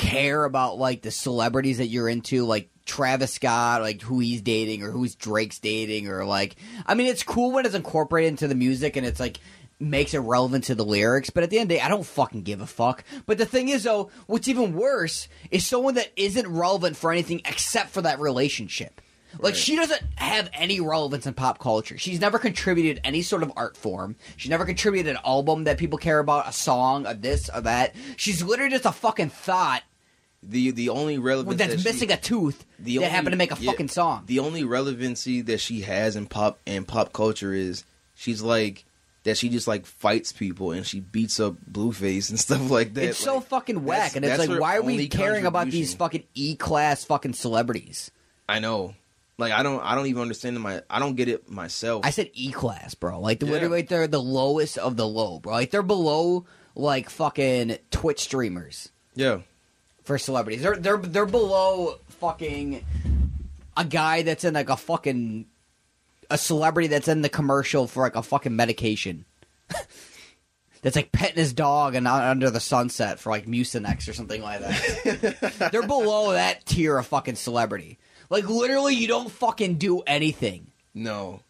care about like the celebrities that you're into, like Travis Scott, like who he's dating or who's Drake's dating, or like I mean, it's cool when it's incorporated into the music and it's like makes it relevant to the lyrics. But at the end of the day, I don't fucking give a fuck. But the thing is, though, what's even worse is someone that isn't relevant for anything except for that relationship. Like Right. she doesn't have any relevance in pop culture. She's never contributed any sort of art form. She's never contributed an album that people care about, a song, a this or that. She's literally just a fucking thought The the only relevance that's that she- missing a tooth the that only- happened to make a yeah, fucking song. The only relevancy that she has in pop and pop culture is she's like that she just like fights people and she beats up Blueface and stuff like that. it's so fucking whack, and it's like, why are we caring about these fucking E class fucking celebrities? I know. Like I don't I don't even understand my I don't get it myself. I said E class, bro. Like Yeah. literally, they're the lowest of the low, bro. Like they're below like fucking Twitch streamers yeah. For celebrities. They're they're they're below fucking a guy that's in like a fucking a celebrity that's in the commercial for like a fucking medication. That's like petting his dog and out under the sunset for like Mucinex or something like that. They're below that tier of fucking celebrity. Like literally, you don't fucking do anything. No.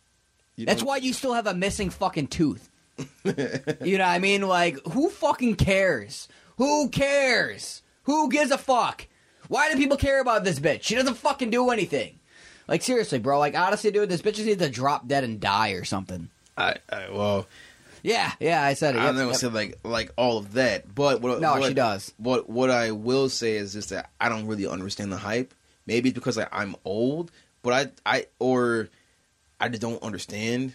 You That's don't- why you still have a missing fucking tooth. you know what I mean? Like, who fucking cares? Who cares? Who gives a fuck? Why do people care about this bitch? She doesn't fucking do anything. Like, seriously, bro. Like, honestly, dude, this bitch just needs to drop dead and die or something. I, I well Yeah, yeah, I said it. I Yep, don't yep. say like like all of that, but what, No, what, she does. What what I will say is just that I don't really understand the hype. Maybe it's because like, I'm old, but I I or I just don't understand.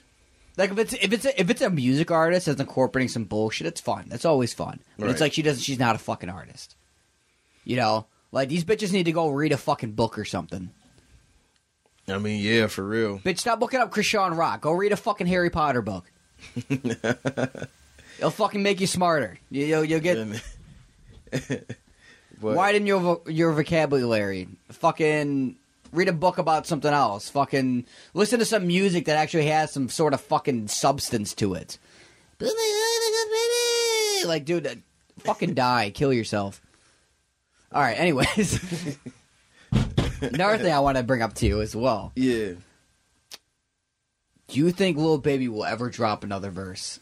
Like, if it's if it's a, if it's a music artist that's incorporating some bullshit, it's fun. That's always fun. But it's like she doesn't. She's not a fucking artist. You know, like these bitches need to go read a fucking book or something. I mean, yeah, for real. Bitch, stop looking up Chrisean Rock. Go read a fucking Harry Potter book. It'll fucking make you smarter. You, you'll, you'll get widen your vo- your vocabulary. Fucking read a book about something else. Fucking listen to some music that actually has some sort of fucking substance to it. Like, dude, uh, fucking die, kill yourself. All right. Anyways, another thing I want to bring up to you as well. Yeah. Do you think Lil Baby will ever drop another verse?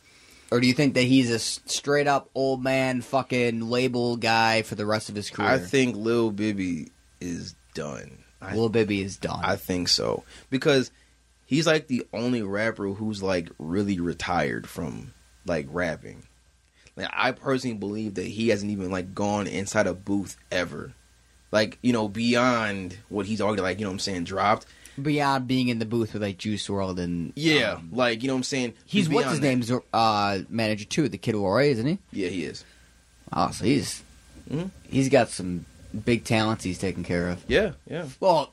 Or do you think that he's a straight up old man fucking label guy for the rest of his career? I think Lil Bibby is done. I, Lil Baby is done. I think so because he's like the only rapper who's like really retired from like rapping. Like I personally believe that he hasn't even like gone inside a booth ever. Like, you know, beyond what he's already like, you know what I'm saying, dropped. Beyond being in the booth with like Juice WRLD and Yeah. um, like, you know what I'm saying? he's what's his that. name's uh, manager too, the Kid LAROI, isn't he? Yeah, he is. Oh, so he's Mhm. he's got some big talents he's taking care of. Yeah, yeah. Well,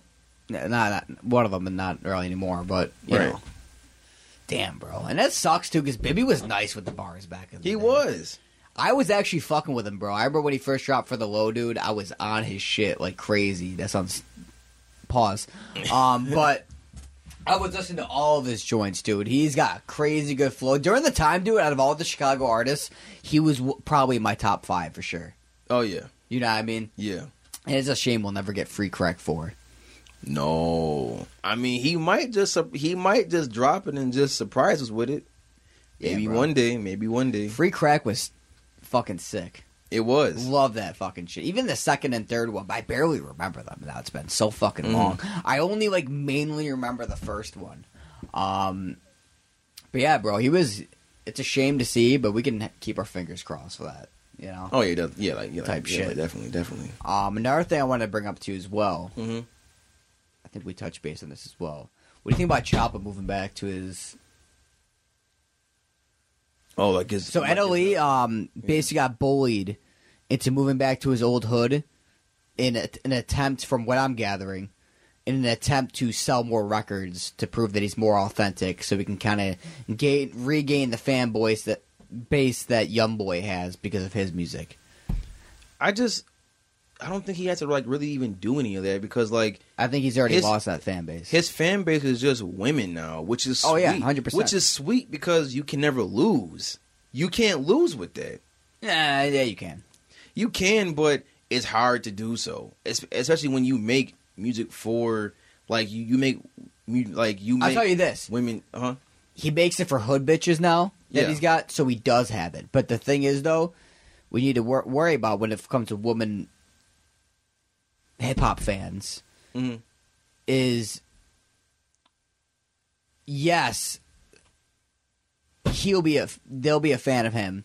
not, not one of them, and not really anymore. But you Right. know, damn, bro, and that sucks too because Bibby was nice with the bars back in the He day. was. I was actually fucking with him, bro. I remember when he first dropped for the low dude. I was on his shit like crazy. That sounds pause. Um, but I was listening to all of his joints, dude. He's got a crazy good flow. During the time, dude, out of all the Chicago artists, he was w- probably my top five for sure. Oh yeah. You know what I mean? Yeah. And it's a shame we'll never get free crack for. No. I mean, he might just he might just drop it and just surprise us with it. Maybe bro. one day, maybe one day. Free crack was fucking sick. It was. Love that fucking shit. Even the second and third one, I barely remember them now. It's been so fucking Mhm. long. I only like mainly remember the first one. Um, but yeah, bro, he was. It's a shame to see, but we can keep our fingers crossed for that. You know. Oh yeah, yeah, like yeah, Type like, yeah, shit. definitely, definitely. Um, another thing I want to bring up to you as well. Mm-hmm. I think we touched base on this as well. What do you think about Choppa moving back to his? Oh, like his. So like NLE, um, basically got bullied into moving back to his old hood in a, an attempt, from what I'm gathering, in an attempt to sell more records to prove that he's more authentic, so we can kind of gain regain the fan base that base that YoungBoy has because of his music. I just, I don't think he has to like really even do any of that because like I think he's already His- lost that fan base. his fan base is just women now, which is Oh, yeah, 100%. Which is sweet because you can never lose. You can't lose with that. yeah, yeah, you can. You can, but it's hard to do so, Es- especially when you make music for like you, you make like you. Make I'll tell you this: women, huh? he makes it for hood bitches now that Yeah. he's got, so he does have it. But the thing is, though, we need to wor- worry about when it comes to woman hip hop fans Mhm. is yes, he'll be a they'll be a fan of him,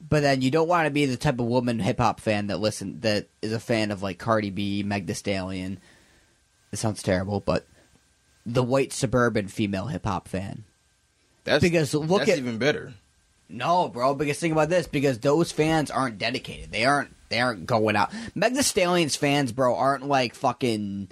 but then you don't want to be the type of woman hip hop fan that listen that is a fan of like Cardi B, Meg Thee Stallion. It sounds terrible, but the white suburban female hip hop fan. That's Because look that's at- even better. No, bro. Because think about this. Because those fans aren't dedicated. They aren't. They aren't going out. Meg Thee Stallion's fans, bro, aren't like fucking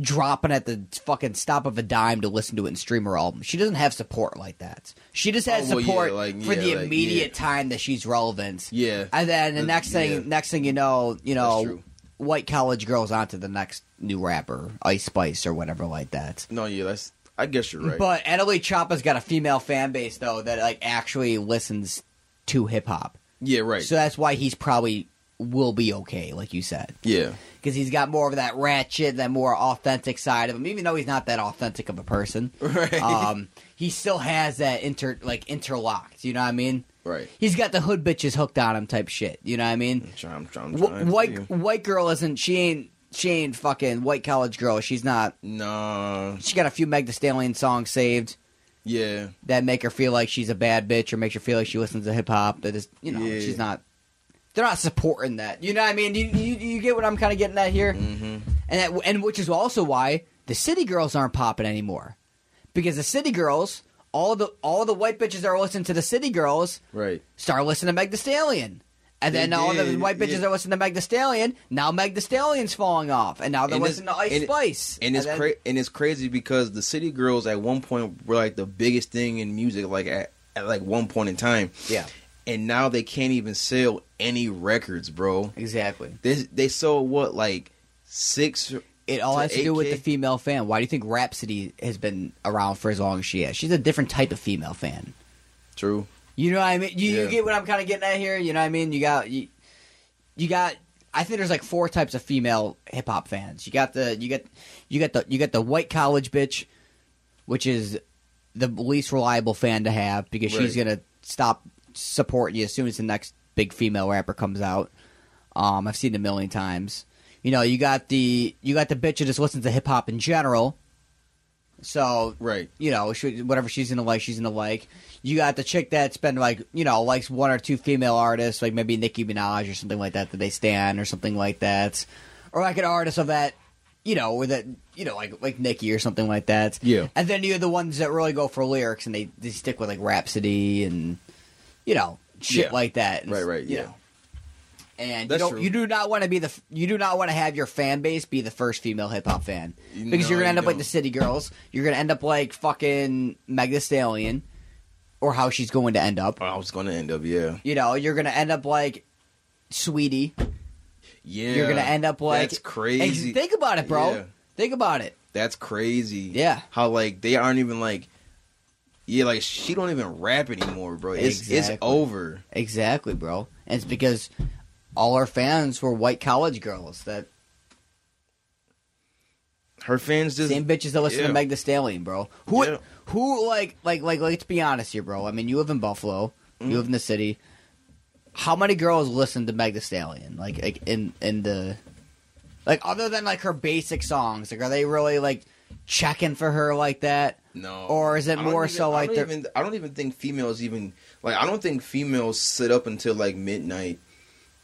dropping at the fucking stop of a dime to listen to it and stream her album. She doesn't have support like that. She just has Oh, well, yeah, support like, for yeah, the like, immediate time that she's relevant. Yeah, And then the next thing, yeah. next thing you know, you That's know, true. white college girls onto the next new rapper, Ice Spice or whatever like that. no, yeah, that's. I guess you're right. But NLE Choppa's got a female fan base though that like actually listens to hip hop. Yeah, right. So that's why he's probably will be okay, like you said, yeah, because he's got more of that ratchet, that more authentic side of him. Even though he's not that authentic of a person, right, um, he still has that inter like interlocked. You know what I mean? right. He's got the hood bitches hooked on him type shit. You know what I mean? I'm trying. I'm trying. I'm Wh- trying white white girl isn't. She ain't. She ain't fucking white college girl. She's not. No. She got a few Meg Thee Stallion songs saved. Yeah. that make her feel like she's a bad bitch or makes her feel like she listens to hip hop. That is, you know, Yeah. she's not. They're not supporting that. You know what I mean? You, you, you get what I'm kind of getting at here, Mm-hmm. and that, and which is also why the city girls aren't popping anymore, because the city girls, all the all the white bitches that are listening to the city girls Right. start listening to Meg Thee Stallion. And then all the white bitches are listening to Meg Thee Stallion. Now Meg Thee Stallion's falling off, and now they're And listening to Ice and it- Spice. And it's then- cra- and it's crazy because the city girls at one point were like the biggest thing in music, like at, at like one point in time, Yeah, and now they can't even sell any records, bro. exactly. They they sold what like six. It all to has to do with the female fan. Why do you think Rapsody has been around for as long as she has? She's a different type of female fan. True. You know what I mean? You, you get what I'm kind of getting at here. You know what I mean? You got you, you got. I think there's like four types of female hip hop fans. You got the you got you got the you got the white college bitch, which is the least reliable fan to have because she's gonna stop supporting you as soon as the next big female rapper comes out. Um, I've seen it a million times. You know, you got the you got the bitch that just listens to hip hop in general. So Right. you know, she, whatever she's gonna like, she's gonna like. You got the chick that's been like, you know, likes one or two female artists, like maybe Nicki Minaj or something like that that they stand or something like that, or like an artist of that, you know, or that you know, like like Nicki or something like that. Yeah. And then you have the ones that really go for lyrics and they, they stick with like Rapsody and you know shit Yeah. like that. And, Right, right, yeah. know. And That's you don't, true. you do not want to be the you do not want to have your fan base be the first female hip hop fan because No, you're gonna end you up like don't. the City Girls. You're gonna end up like fucking Meg Stallion, or how she's going to end up. Or I was gonna end up. Yeah. You know, you're gonna end up like Sweetie. Yeah. You're gonna end up like That's crazy. Think about it, bro. Yeah. Think about it. That's crazy. Yeah. How like they aren't even like. Yeah, like she don't even rap anymore, bro. It's it's over. Exactly, bro. And it's because all our fans were white college girls that Her fans just same bitches that listen yeah. to Meg Thee Stallion, bro. Who Yeah. who like like like let's be honest here, bro. I mean, you live in Buffalo, Mm-hmm. you live in the city. How many girls listen to Meg Thee Stallion? Like like in in the like other than like her basic songs, like are they really like checking for her like that? No. Or is it more even- so like I don't even I don't even think females even like I don't think females sit up until like midnight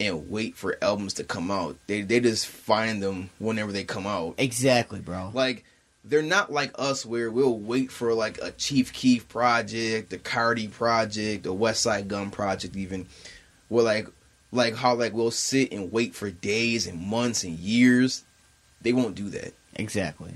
and wait for albums to come out. They they just find them whenever they come out. Exactly, bro. Like they're not like us where we'll wait for like a Chief Keef project, a Carti project, a Westside Gunn project even. We're like like how like we'll sit and wait for days and months and years. They won't do that. Exactly.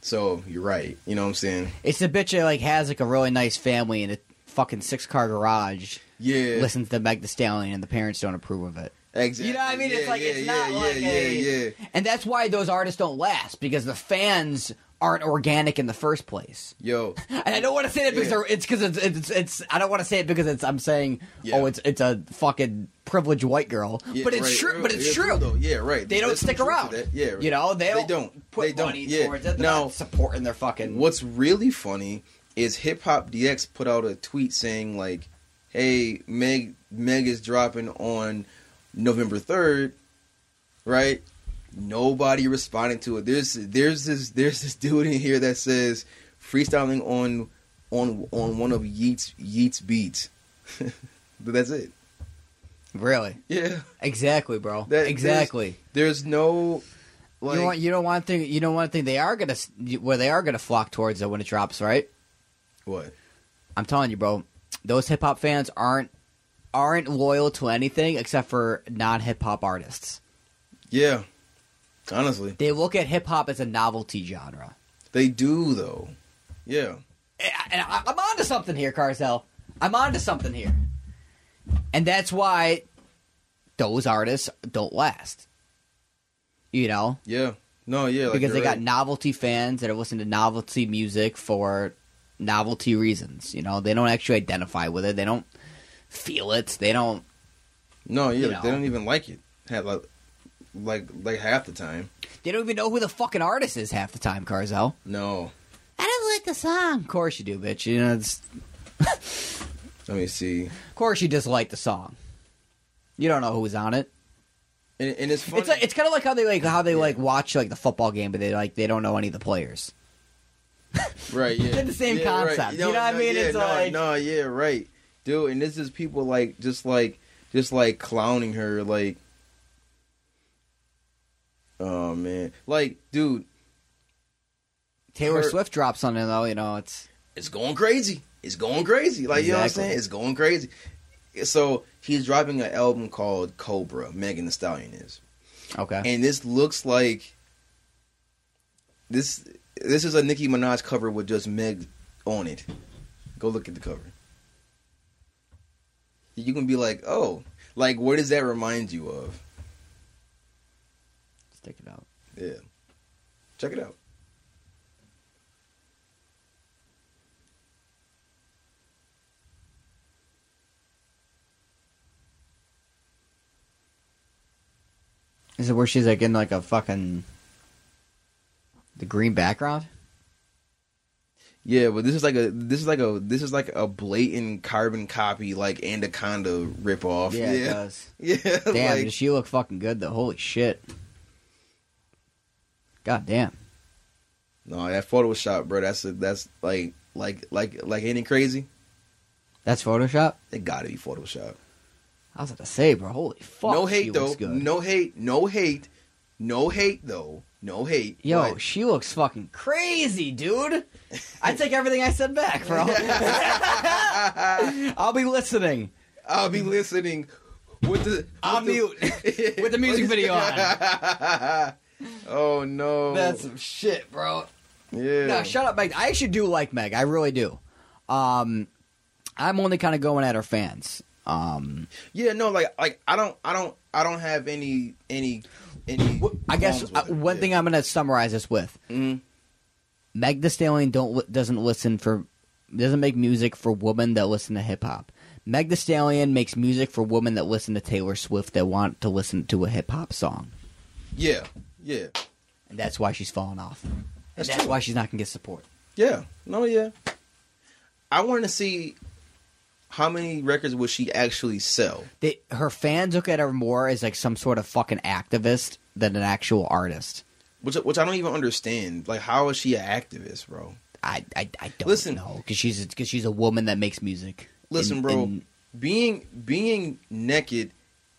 So you're right. You know what I'm saying? It's the bitch that like has like a really nice family in a fucking six car garage. Yeah. Listens to Meg Thee Stallion and the parents don't approve of it. Exactly. You know what I mean? It's like yeah, it's yeah, not yeah, like yeah, a, yeah. and that's why those artists don't last because the fans aren't organic in the first place. Yo, And I don't want to say that because Yeah. it's because it's, it's it's I don't want to say it because it's I'm saying Yeah. oh it's it's a fucking privileged white girl, Yeah, but it's right, true. right, But it's yeah, true. though. Yeah, right. They don't stick around. Yeah, you know they They don't, put They don't. money Yeah. towards it. They're Now- not supporting their fucking. What's really funny is Hip Hop DX put out a tweet saying like, "Hey, Meg, Meg is dropping on November third, right?" Nobody responding to it. There's there's this there's this dude in here that says freestyling on on on one of Yeats Yeats beats. but that's it. Really? Yeah. Exactly, bro. That- exactly. There's no like you what? You know one thing. You know one thing. They are gonna where they are gonna flock towards it when it drops, right? what? I'm telling you, bro. Those hip hop fans aren't aren't loyal to anything except for non hip hop artists. Yeah. Honestly, They look at hip hop as a novelty genre. they do though. Yeah. Eh, and I- I'm onto something here, Carzel. I'm onto something here, and that's why those artists don't last. You know, Yeah. No, yeah, like because they you're got novelty fans that are listening to novelty music for novelty reasons. You know, they don't actually identify with it. They don't feel it. They don't. No, yeah, you like, they don't even like it. Have like like like half the time. They don't even know who the fucking artist is half the time, Carzel. No. I don't like the song. Of course you do, bitch. You know, it's, Let me see. of course you dislike the song. You don't know who's on it. And, and it's funny. It's like, it's kind of like how they like how they like watch like the football game, but they like they don't know any of the players. right, yeah. It's the same Yeah, concept. right. You know what I mean? Yeah, It's no, like- no, yeah, right, dude. And this is people like just like just like clowning her, like, oh man, like, dude, Taylor Her- Swift drops on it though. You know, it's it's going crazy. It's going crazy. Like you know what I'm saying? It's going crazy. So he's dropping an album called Cobra. Megan the Stallion is. okay. and this looks like this this is a Nicki Minaj cover with just Meg on it. Go look at the cover. You can be like, oh, like what does that remind you of? Stick it out. Yeah, check it out. Is it where she's like in like a fucking the green background? Yeah, but this is like a this is like a this is like a blatant carbon copy, like Anaconda ripoff. Yeah, it yeah, does. yeah. Damn, like, does she look fucking good though? Holy shit. God damn. no, that Photoshop, bro. That's a, that's like like like like ain't it crazy? That's Photoshop? It got to be Photoshop. I was about to say, bro. Holy fuck. no hate though. No hate. No hate. No hate though. No hate. Yo, but- she looks fucking crazy, dude. I take everything I said back, bro. I'll be listening. I'll be listening with the. I'll with mute with the music video on. oh no. That's some shit, bro. yeah. No, shut up, Meg. I actually do like Meg. I really do. Um, I'm only kind of going at her fans. Um, yeah. No. Like. Like. I don't. I don't. I don't have any. Any. Any. I guess uh, one Yeah. thing I'm going to summarize this with: Mhm. Meg The Stallion don't doesn't listen for doesn't make music for women that listen to hip hop. Meg The Stallion makes music for women that listen to Taylor Swift that want to listen to a hip hop song, Yeah. Yeah. and that's why she's falling off. And That's that's why she's not going to get support. Yeah. No. Yeah. I want to see how many records will she actually sell. They, her fans look at her more as like some sort of fucking activist than an actual artist. Which, which I don't even understand. Like, how is she an activist, bro? I I, I don't Listen. know because she's because she's a woman that makes music. Listen, And- bro. and- being being naked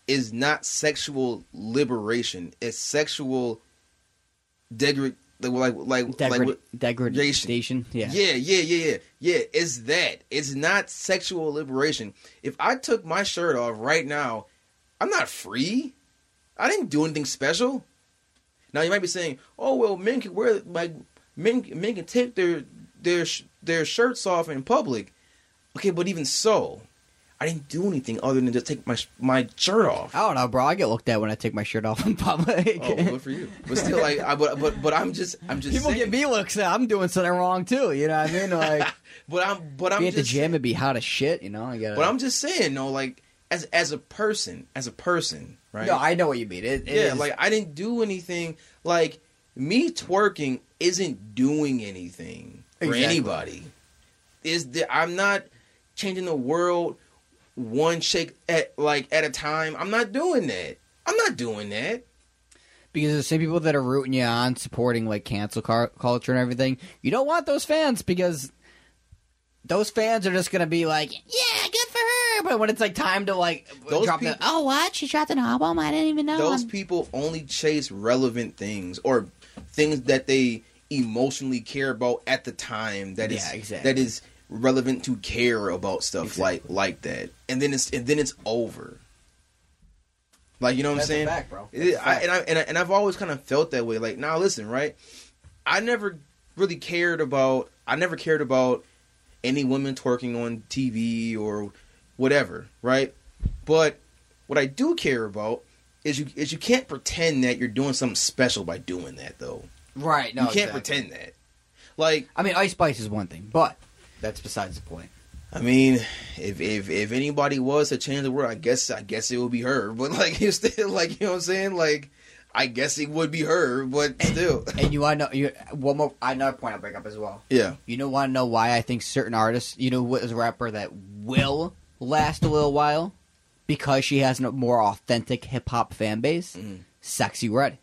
is not sexual liberation. It's sexual degrad like like like, degra- like what- degradation. Yeah. yeah, yeah, yeah, yeah, yeah. It's that. It's not sexual liberation. If I took my shirt off right now, I'm not free. I didn't do anything special. Now you might be saying, "Oh well, men can wear like men men can take their their their shirts off in public." Okay, but even so, I didn't do anything other than just take my my shirt off. I don't know, bro. I get looked at when I take my shirt off in public. Oh, good for you. But still, like, I, but but but I'm just I'm just People saying. give me looks at I'm doing something wrong too. You know what I mean? Like, But I'm but I'm be at the gym and be hot as shit. You know, I got. But I'm just saying, no, like as as a person, as a person, right? No, I know what you mean. It, it yeah, is- like I didn't do anything. Like me twerking isn't doing anything for anybody. Is that I'm not changing the world one shake at like at a time. I'm not doing that. I'm not doing that. because the same people that are rooting you on, supporting like cancel car- culture and everything. You don't want those fans because those fans are just gonna be like, yeah, good for her. But when it's like time to like Those drop the, oh what she dropped an album, I didn't even know. Those I'm- people only chase relevant things or things that they emotionally care about at the time. That is Yeah, exactly. that is relevant to care about stuff Exactly. like like that. And then it's and then it's over. Like you know what That's I'm saying? fact, bro. It- That's a I, and I and, I, and I've always kind of felt that way. Like now, listen, right? I never really cared about. I never cared about any women twerking on TV or whatever, right? But what I do care about is you is you can't pretend that you're doing something special by doing that, though. right? No, you can't exactly. pretend that. Like, I mean, Ice Spice is one thing, but that's besides the point. I mean, if if if anybody was to change the world, I guess I guess it would be her. But like, it's still like you know what I'm saying? Like, I guess it would be her, but still, And you want to know you one more another point I'll bring up as well. yeah. You know, want to know why I think certain artists, you know, what is a rapper that will last a little while because she has a more authentic hip hop fan base. Mhm. Sexyy Red.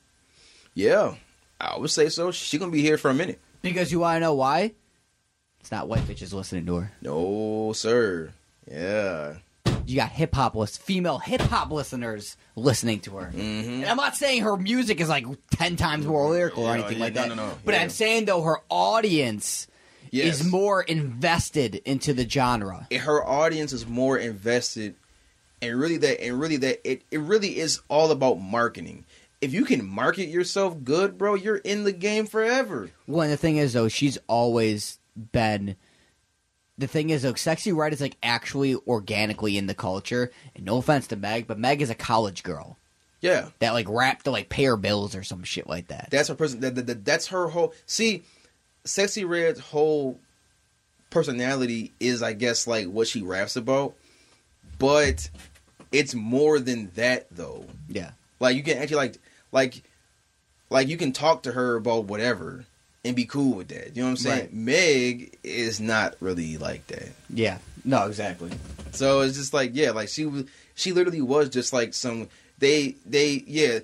Yeah, I would say so. She gonna be here for a minute. Because you want to know why? It's not white bitches listening to her. No, sir. Yeah. You got hip hop list, female hip hop listeners listening to her. Mm-hmm. And I'm not saying her music is like ten times more lyrical or anything yeah, like no, that. no, no. But Yeah. I'm saying though her audience Yes. is more invested into the genre. her audience is more invested and really that and really that it, it really is all about marketing if you can market yourself good bro you're in the game forever Well, and the thing is, though, she's always been. The thing is, though, Sexyy Red is like actually organically in the culture. And no offense to Meg, but Meg is a college girl. Yeah. That like rap to like pay her bills or some shit like that. that's her person that, that, that- that's her whole see Sexyy Red's whole personality is i guess like what she raps about. But it's more than that though. Yeah, Like you can actually like like like you can talk to her about whatever and be cool with that. You know what I'm saying? Right. Meg is not really like that. yeah, no, exactly. So it's just like yeah, like she was she literally was just like some they they yeah,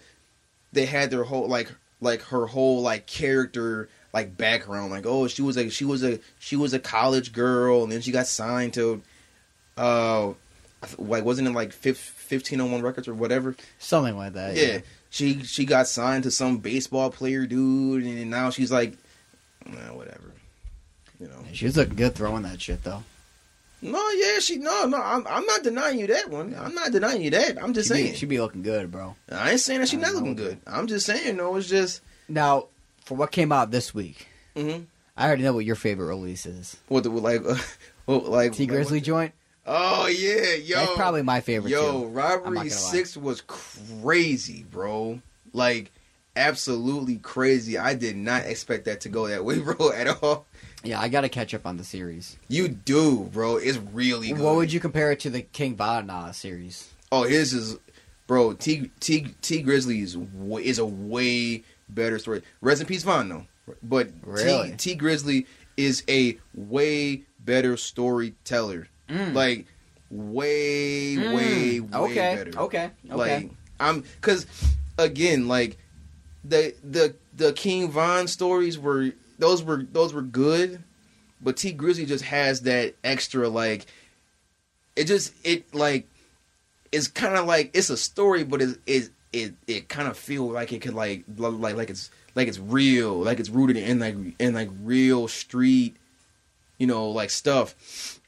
they had their whole like like her whole like character like background like oh she was a she was a she was a college girl and then she got signed to uh like wasn't it like fif- 1501 records or whatever Something like that. yeah. She she got signed to some baseball player dude, and now she's like, nah, whatever. You know. she was looking good throwing that shit though. No, yeah, she no, no. I'm I'm not denying you that one. I'm not denying you that. I'm just She saying. be, she be looking good, bro. I ain't saying that she's not looking good. I'm just saying, no, it's just. Now, for what came out this week, hmm I already know what your favorite release is. What the like? Uh, what, like Tee Grizzley joint. Oh yeah, yo. That's probably my favorite Yo, too. Robbery. Six was crazy, bro. Like, absolutely crazy. I did not expect that to go that way, bro, at all. Yeah, I got to catch up on the series. You do, bro. It's really good. What would you compare it to the King Von uh, series? Oh, his is, bro. T T Tee Grizzley is is a way better story. Rest in peace, Von though. But Really? T, Tee Grizzley is a way better storyteller. Mm. Like way, Mm. way, way okay, better. okay, okay. Like I'm because again, like the the the King Von stories were those were those were good, but Tee Grizzley just has that extra like it just it like it's kind of like it's a story, but it it it, it kind of feel like it could like like like it's like it's real, like it's rooted in like in like real street, you know, like stuff.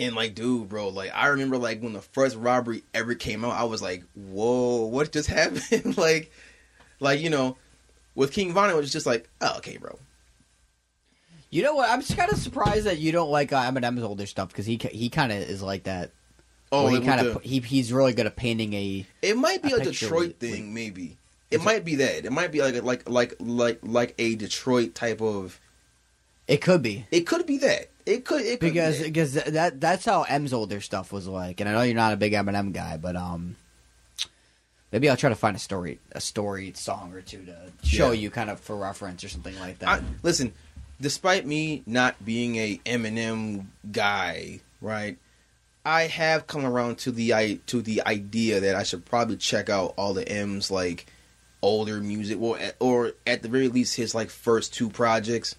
And like, dude, bro, like I remember like when the first robbery ever came out, I was like, whoa, what just happened? like, like you know, with King Von, it was just like, oh, okay, bro. You know what? I'm just kind of surprised that you don't like uh, Eminem's older stuff because he he kind of is like that. Oh, where he kind of he he's really good at painting a. It might be a a, Detroit with- thing, maybe. It might be that. It might be like a, like like like like a Detroit type of. It could be It could be that. It could. It could because be that. because that that's how M's older stuff was like, and I know you're not a big Eminem guy, but um, maybe I'll try to find a story a story song or two to show Yeah. you kind of for reference or something like that. I, listen, despite me not being a Eminem guy, right? I have come around to the I to the idea that I should probably check out all the M's like older music, or at, or at the very least his like first two projects.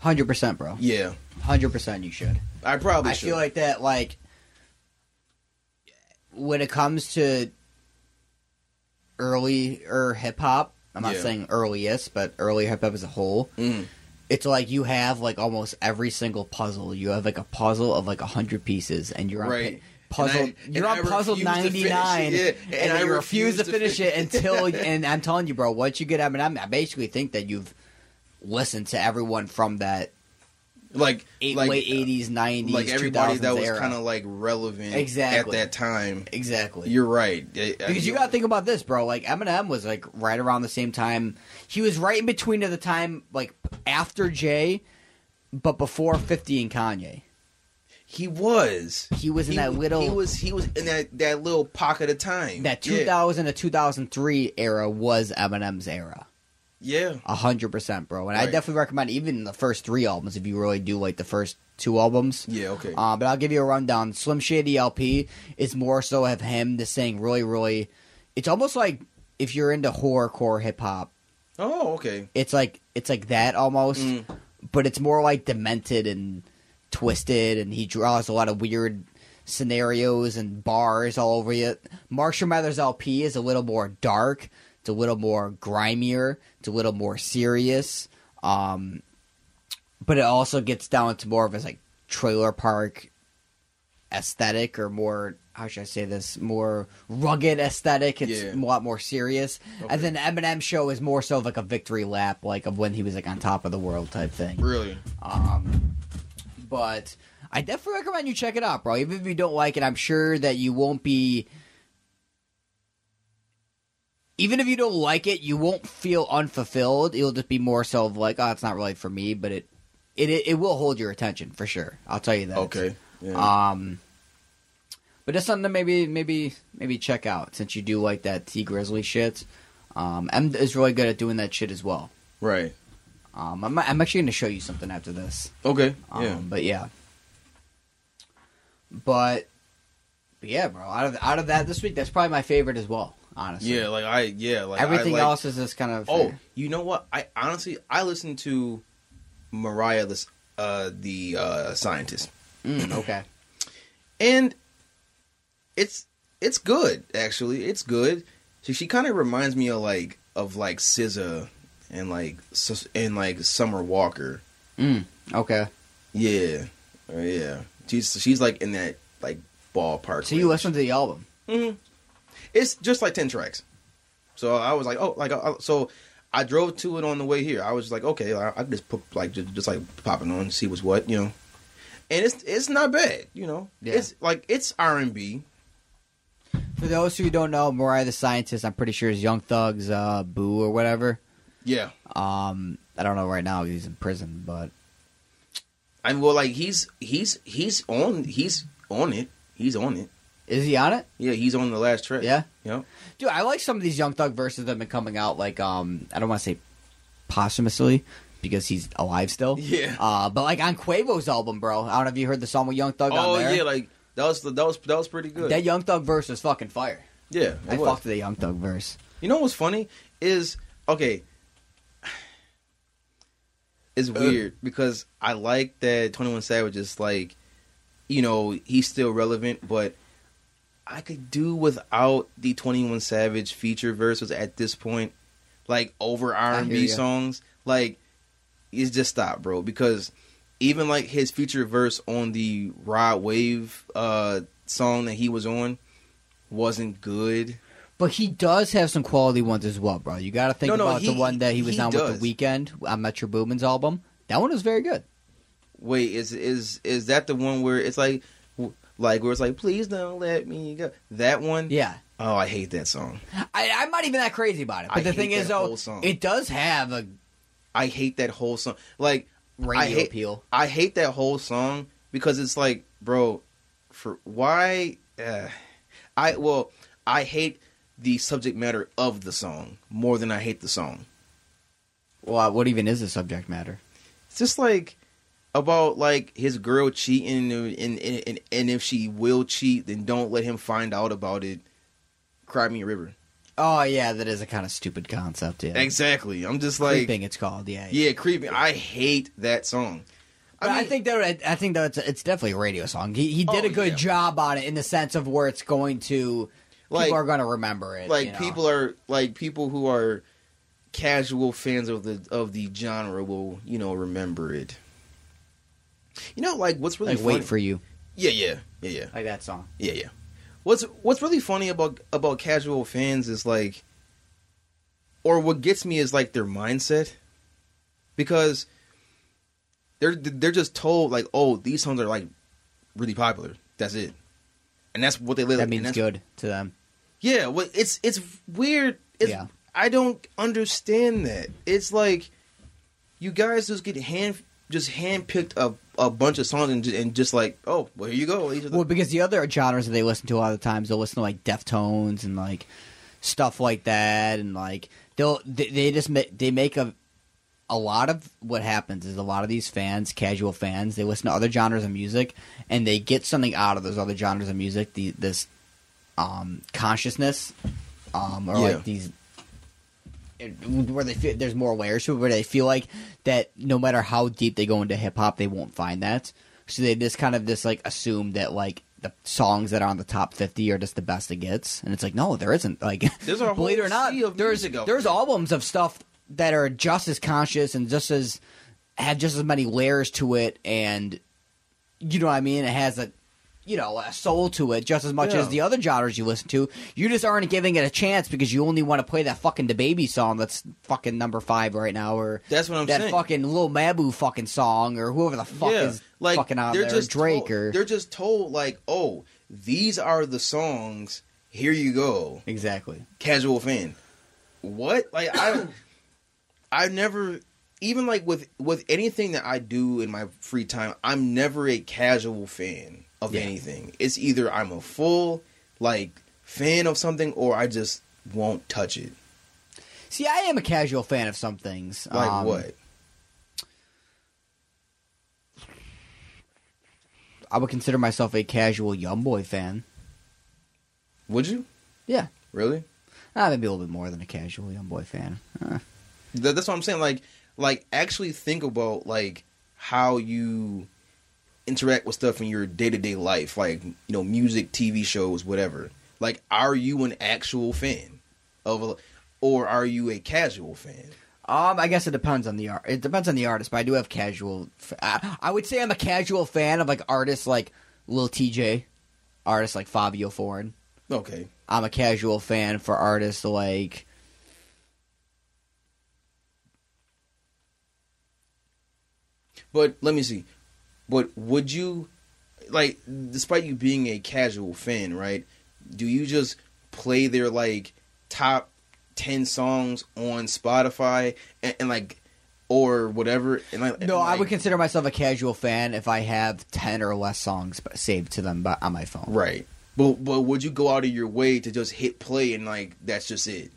Hundred percent, bro. Yeah, Hundred percent, you should. I probably I should. feel like that, like when it comes to early or hip hop. I'm not Yeah. saying earliest, but early hip hop as a whole. Mhm. It's like you have like almost every single puzzle. You have like a puzzle of like a hundred pieces, and you're on Right. puzzle. I- you're on I puzzle finish ninety nine, and, And I you refuse refuse to to finish it until. and I'm telling you, bro, once you get Eminem, I basically think that you've listened to everyone from that like eight, like, late uh, '80s, '90s, like everybody 2000s that was kind of like relevant Exactly. at that time. exactly. You're right. I- I- Because you gotta think about this, bro. Like Eminem was like right around the same time. He was right in between of the time, like after Jay, but before Fifty and Kanye. he was. He was in He that little He was. He was in that that little pocket of time. that Yeah. 2000 to 2003 era was Eminem's era. Yeah. A hundred percent, bro. And I Right. definitely recommend even the first three albums if you really do like the first two albums. Yeah. Okay. Uh, but I'll give you a rundown. Slim Shady LP is more so of him just saying really, really. It's almost like if you're into horrorcore hip hop. oh. Okay. It's like it's like that almost, Mm. but it's more like demented and twisted, and he draws a lot of weird scenarios and bars all over you. Marshall Mathers LP is a little more dark. It's a little more grimier. It's a little more serious. Um, but it also gets down to more of a like trailer park aesthetic or more how should I say this more rugged aesthetic. It's Yeah. a lot more serious. And then Eminem show is more so like a victory lap, like of when he was like on top of the world type thing. Really. Um, but I definitely recommend you check it out, bro. Even if you don't like it, I'm sure that you won't be. Even if you don't like it, you won't feel unfulfilled. It'll just be more so of like, oh, it's not really for me, but it, it, it, will hold your attention for sure. I'll tell you that. Okay. Yeah. Um, but it's something to maybe, maybe, maybe check out since you do like that Tee Grizzley shit. Um, M is really good at doing that shit as well. right. Um, I'm, I'm actually going to show you something after this. Okay. Um, yeah. But yeah. But, but yeah, bro. Out of out of that this week, that's probably my favorite as well. Honestly. Yeah. Like I. Yeah. Like Everything I, like, else is just kind of. Oh, you know what? I honestly I listened to Mariah, the uh, the uh, scientist, Mm, okay. and it's it's good actually. It's good. She she kind of reminds me of like of like SZA and like and like Summer Walker. Mm, okay. Yeah, yeah. She's she's like in that like ballpark. So you listen to the album? hmm It's just like ten tracks. So I was like, oh, like I, so. I drove to it on the way here. I was like, okay, I, I just put like just, just like popping on, see what's what, you know. And it's it's not bad, you know. Yeah. It's like it's R and B. For those who don't know, Mariah the Scientist, I'm pretty sure is Young Thug's uh, boo or whatever. Yeah, Um, I don't know right now. He's in prison, but I mean, well, like he's he's he's on he's on it. He's on it. Is he on it? Yeah, he's on the last track. Yeah. Yep. Dude, I like some of these Young Thug verses that have been coming out. Like, um, I don't want to say posthumously because he's alive still. Yeah. Uh, but like on Quavo's album, bro. I don't know if you heard the song with Young Thug Oh on there. Oh, yeah, like that was that was that was pretty good. that Young Thug verse was fucking fire. yeah, I was. fucked the Young Thug verse. You know what's funny is okay. It's weird because I like that Twenty One Savage is like, you know, he's still relevant, but I could do without the Twenty One Savage feature verses at this point, like over R and B songs. Like, it's just stop, bro. Because even like his feature verse on the Rod Wave uh, song that he was on wasn't good. But he does have some quality ones as well, bro. You got to think No, no, about the one that he was he on with the Weeknd on Metro Boomin's album. That one was very good. Wait, is is is that the one where it's like, like where it's like, please don't let me go? That one? Yeah. Oh, I hate that song. I, I'm not even that crazy about it. But I the hate thing is, though, it does have a I hate that whole song. Like, radio I hate, appeal. I hate that whole song because it's like, bro, for why? Uh, I well, I hate the subject matter of the song more than I hate the song. Well, what even is the subject matter? It's just like about like his girl cheating and and, and and if she will cheat, then don't let him find out about it. Cry me a river. Oh yeah, that is a kind of stupid concept. Yeah, Exactly. I'm just like, creeping. It's called. Yeah, yeah, creeping. I hate that song. I, mean- think that I think that it's, it's definitely a radio song. He he did Oh, a good yeah. job on it in the sense of where it's going to Like- people are going to remember it. like you know? people are like people who are casual fans of the of the genre will you know remember it. You know, like what's really like funny? wait for you, yeah, yeah, yeah, yeah, like that song. yeah, yeah. What's what's really funny about about casual fans is like, or what gets me is like their mindset, because they're they're just told like, oh, these songs are like really popular. That's it, and that's what they live. That means good to them. yeah, well, it's it's weird. It's, Yeah. I don't understand that. It's like you guys just get hand just handpicked a a bunch of songs and just, and just like, oh, well, here you go. The- Well, because the other genres that they listen to a lot of the times, they'll listen to like Deftones and like stuff like that, and like they'll they, they just make they make a a lot of what happens is a lot of these fans, casual fans, they listen to other genres of music and they get something out of those other genres of music. The this um, consciousness, um, or Yeah. like these. Where they feel there's more layers to it, where they feel like that no matter how deep they go into hip hop, they won't find that. So they just kind of just like assume that like the songs that are on the top fifty are just the best it gets, and it's like no, there isn't. Like There's a believe it or not, there's there's albums of stuff that are just as conscious and just as have just as many layers to it, and you know what I mean. It has a you know a soul to it just as much Yeah. as the other genres you listen to. You just aren't giving it a chance because you only want to play that fucking the baby song that's fucking number five right now, or That's what I'm that saying. fucking Lil Mabu fucking song, or whoever the fuck yeah, is like fucking out they're there, just Drake told, or they're just told like, oh, these are the songs. Here you go, exactly. casual fan. What? Like I, I never even like with with anything that I do in my free time. I'm never a casual fan of Yeah. anything. It's either I'm a full like fan of something or I just won't touch it. See, I am a casual fan of some things. Like Um, what? I would consider myself a casual Young Boy fan. Would you Yeah, really? uh, maybe a little bit more than a casual Young Boy fan. Uh, that's what I'm saying. Like, like actually think about like how you interact with stuff in your day to day life, like you know, music, TV shows, whatever. Like, are you an actual fan of, a, or are you a casual fan? Um, I guess it depends on the art. It depends on the artist, but I do have casual. F- I, I would say I'm a casual fan of like artists like Lil Tjay, artists like Fivio Foreign. Okay, I'm a casual fan for artists like but let me see. But would you, like, despite you being a casual fan, right? Do you just play their like top ten songs on Spotify and, and like, or whatever? And like, no. I like- would consider myself a casual fan if I have ten or less songs saved to them by, on my phone. Right. But but would you go out of your way to just hit play and like that's just it?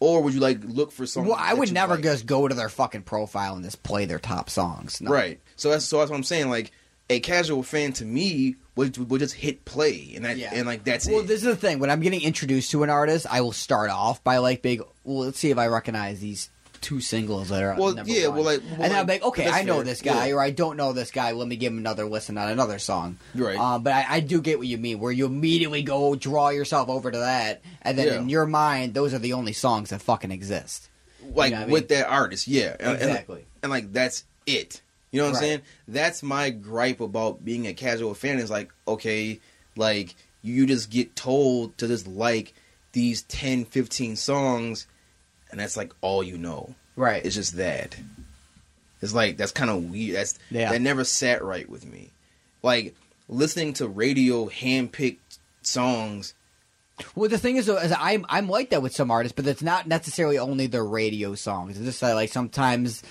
Or would you like look for something? Well, I would never like? just go to their fucking profile and just play their top songs. No. Right. So that's so that's what I'm saying. Like a casual fan to me would would just hit play and that Yeah. and like that's it. Well, it. this is the thing. When I'm getting introduced to an artist, I will start off by like big. Well, let's see if I recognize these two singles that are. Well, yeah, one. well, like- well, and I'm like, okay, I know fair. this guy, Yeah. or I don't know this guy. Let me give him another listen on another song. Right. Um, but I, I do get what you mean, where you immediately go draw yourself over to that, and then Yeah. in your mind, those are the only songs that fucking exist. like you know what I with mean? that artist, yeah, and, and- Exactly. and, like that's it. You know what I'm saying? That's my gripe about being a casual fan. Is like okay, like you just get told to just like these 10, 15 songs, and that's like all you know. Right. It's just that. It's like that's kind of weird. That's Yeah. that never sat right with me. Like listening to radio handpicked songs. Well, the thing is, though, is I'm I'm like that with some artists, but it's not necessarily only their radio songs. It's just that, like sometimes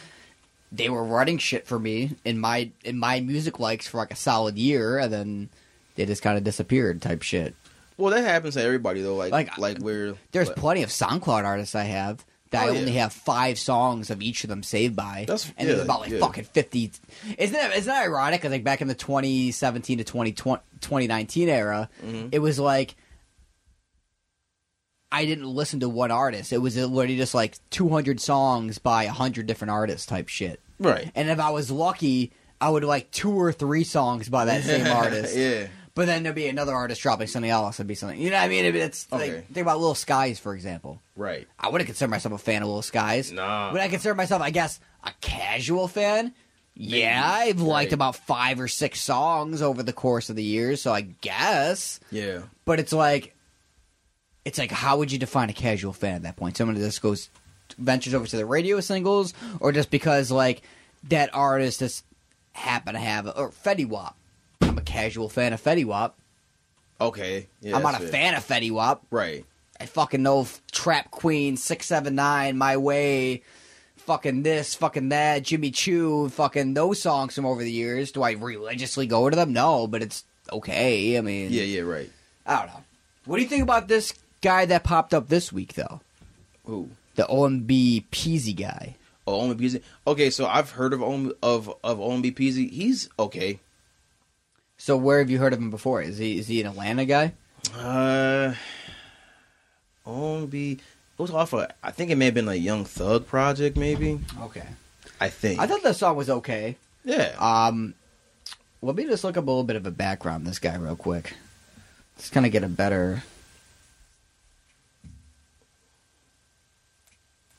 they were running shit for me in my in my music likes for like a solid year, and then they just kind of disappeared, type shit. Well, that happens to everybody though. Like Like, like, where There's like, plenty of SoundCloud artists I have that Oh, I yeah. only have five songs of each of them saved by, That's- and there's about like yeah. fucking fifty. Isn't that isn't that ironic? 'Cause, like back in the 2017 to 2020, 2019 era, Mhm. it was like I didn't listen to one artist. It was literally just like 200 songs by 100 different artists type shit. Right. And if I was lucky, I would like two or three songs by that same artist. yeah. But then there'd be another artist dropping something else. It'd be something. You know what I mean? It- It's Okay. like, think about Lil Skies, for example. Right. I wouldn't consider myself a fan of Lil Skies. Nah. Would I consider myself, I guess, a casual fan? Yeah, I've liked Right. about five or six songs over the course of the years, so I guess. Yeah. But it's like, it's like, how would you define a casual fan at that point? Someone that just goes, ventures over to the radio singles, or just because like that artist just happen to have, a or Fetty Wap. I'm a casual fan of Fetty Wap. Okay. Yeah, I'm not a it. fan of Fetty Wap. Right. I fucking know Trap Queen, Six Seven Nine, My Way, fucking this, fucking that, Jimmy Choo, fucking those songs from over the years. Do I religiously go to them? No, but it's okay. I mean, Yeah. Yeah. Right. I don't know. What do you think about this guy that popped up this week, though? Who? The OMB Peezy guy. Oh, OMB Peezy. Okay, so I've heard of OM, of of OMB Peezy. He's okay. So where have you heard of him before? Is he is he an Atlanta guy? Uh, OMB. It was off of. I think it may have been like Young Thug Project, maybe. Okay. I think. I thought the song was okay. Yeah. Um, let me just look up a little bit of a background this guy real quick. Just kind of get a better.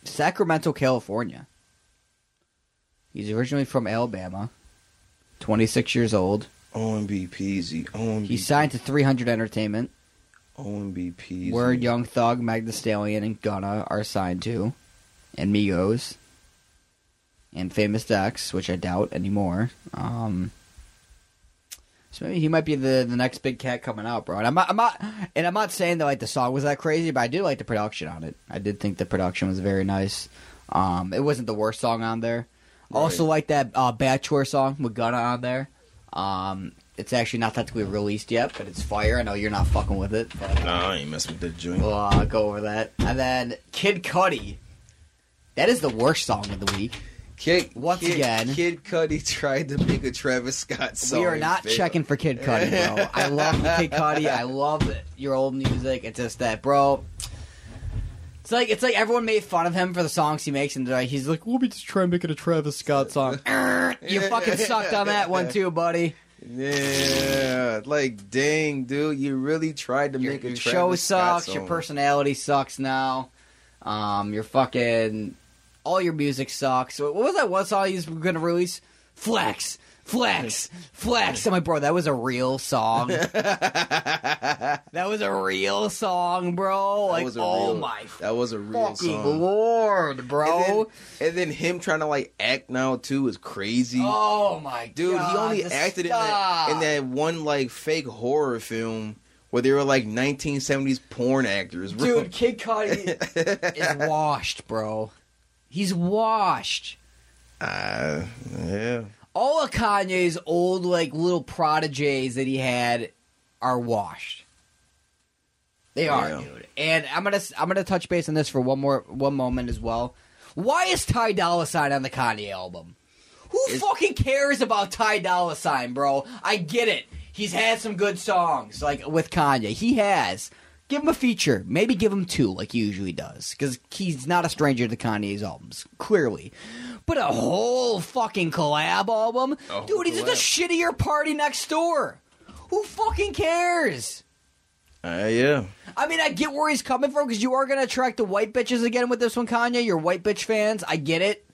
Sacramento, California. He's originally from Alabama. 26 years old. OMB Peezy. OMB. He's signed to 300 Entertainment, OMB Peezy. where Young Thug, Meg Stallion, and Gunna are signed to, and Migos, and Famous Dex, which I doubt anymore. Um, so maybe he might be the, the next big cat coming out, bro. And I'm not, I'm not, and I'm not saying that like the song was that crazy, but I do like the production on it. I did think the production was very nice. Um, it wasn't the worst song on there. Also like that uh, Bachelor song with Gunna on there. Um, it's actually not technically released yet, but it's fire. I know you're not fucking with it. But, Nah, I ain't messing with that joint. We'll uh, go over that. And then Kid Cudi. That is the worst song of the week. Kid, Once Kid, again- Kid Cudi tried to make a Travis Scott song. we are not Fail. checking for Kid Cudi, bro. I love Kid Cudi. I love your old music. It's just that, bro. It's like it's like everyone made fun of him for the songs he makes, and they're like, he's like, "We'll be just try to make it a Travis Scott song." you fucking sucked on that one too, buddy. Yeah, like dang, dude, you really tried to Your, make a your Travis show Scott sucks. Your personality sucks now. Um, your fucking all your music sucks. What was that one song he's gonna release? Flex, flex, flex. I'm like, bro, that was a real song. that was a real song, bro. That Like, was a oh real- my That was a real fucking song. lord, bro. And then, and then him trying to like act now too is crazy. oh my Dude, god, he only just acted in that, stop. in that one like fake horror film where they were like 1970s porn actors. Bro. Dude, Kid Cudi is washed, bro. He's washed. Uh, yeah. All of Kanye's old like little prodigies that he had are washed. They oh, are, Yeah. dude. And I'm gonna I'm gonna touch base on this for one more one moment as well. Why is Ty Dolla Sign on the Kanye album? Who It's- fucking cares about Ty Dolla Sign, bro? I get it. He's had some good songs like with Kanye. He has. Give him a feature. Maybe give him two, like he usually does, because he's not a stranger to Kanye's albums. Clearly, but a whole fucking collab album, A whole dude. He's just a shittier PARTYNEXTDOOR. Who fucking cares? Uh, yeah. I mean, I get where he's coming from because you are going to attract the white bitches again with this one, Kanye. Your white bitch fans, I get it.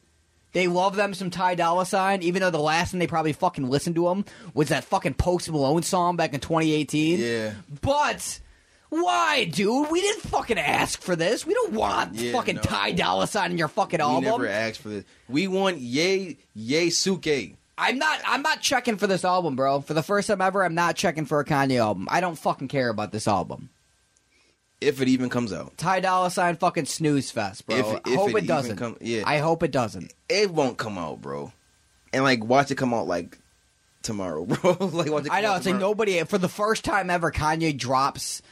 They love them some Ty Dolla Sign, even though the last thing they probably fucking listened to him was that fucking Post Malone song back in 2018. Yeah. But why, dude? We didn't fucking ask for this. We don't want Yeah, fucking no. Ty Dolla Sign in your fucking album. We album. never asked for this. We want Yay Yay Suke. I'm not. I'm not checking for this album, bro. For the first time ever, I'm not checking for a Kanye album. I don't fucking care about this album. If it even comes out. Ty Dolla Sign fucking snooze fest, bro. If- I hope it it, even doesn't. come- yeah. I hope it doesn't. It won't come out, bro. And like watch it come out like tomorrow, bro. like watch it come I know out it's like tomorrow. nobody for the first time ever. Kanye drops,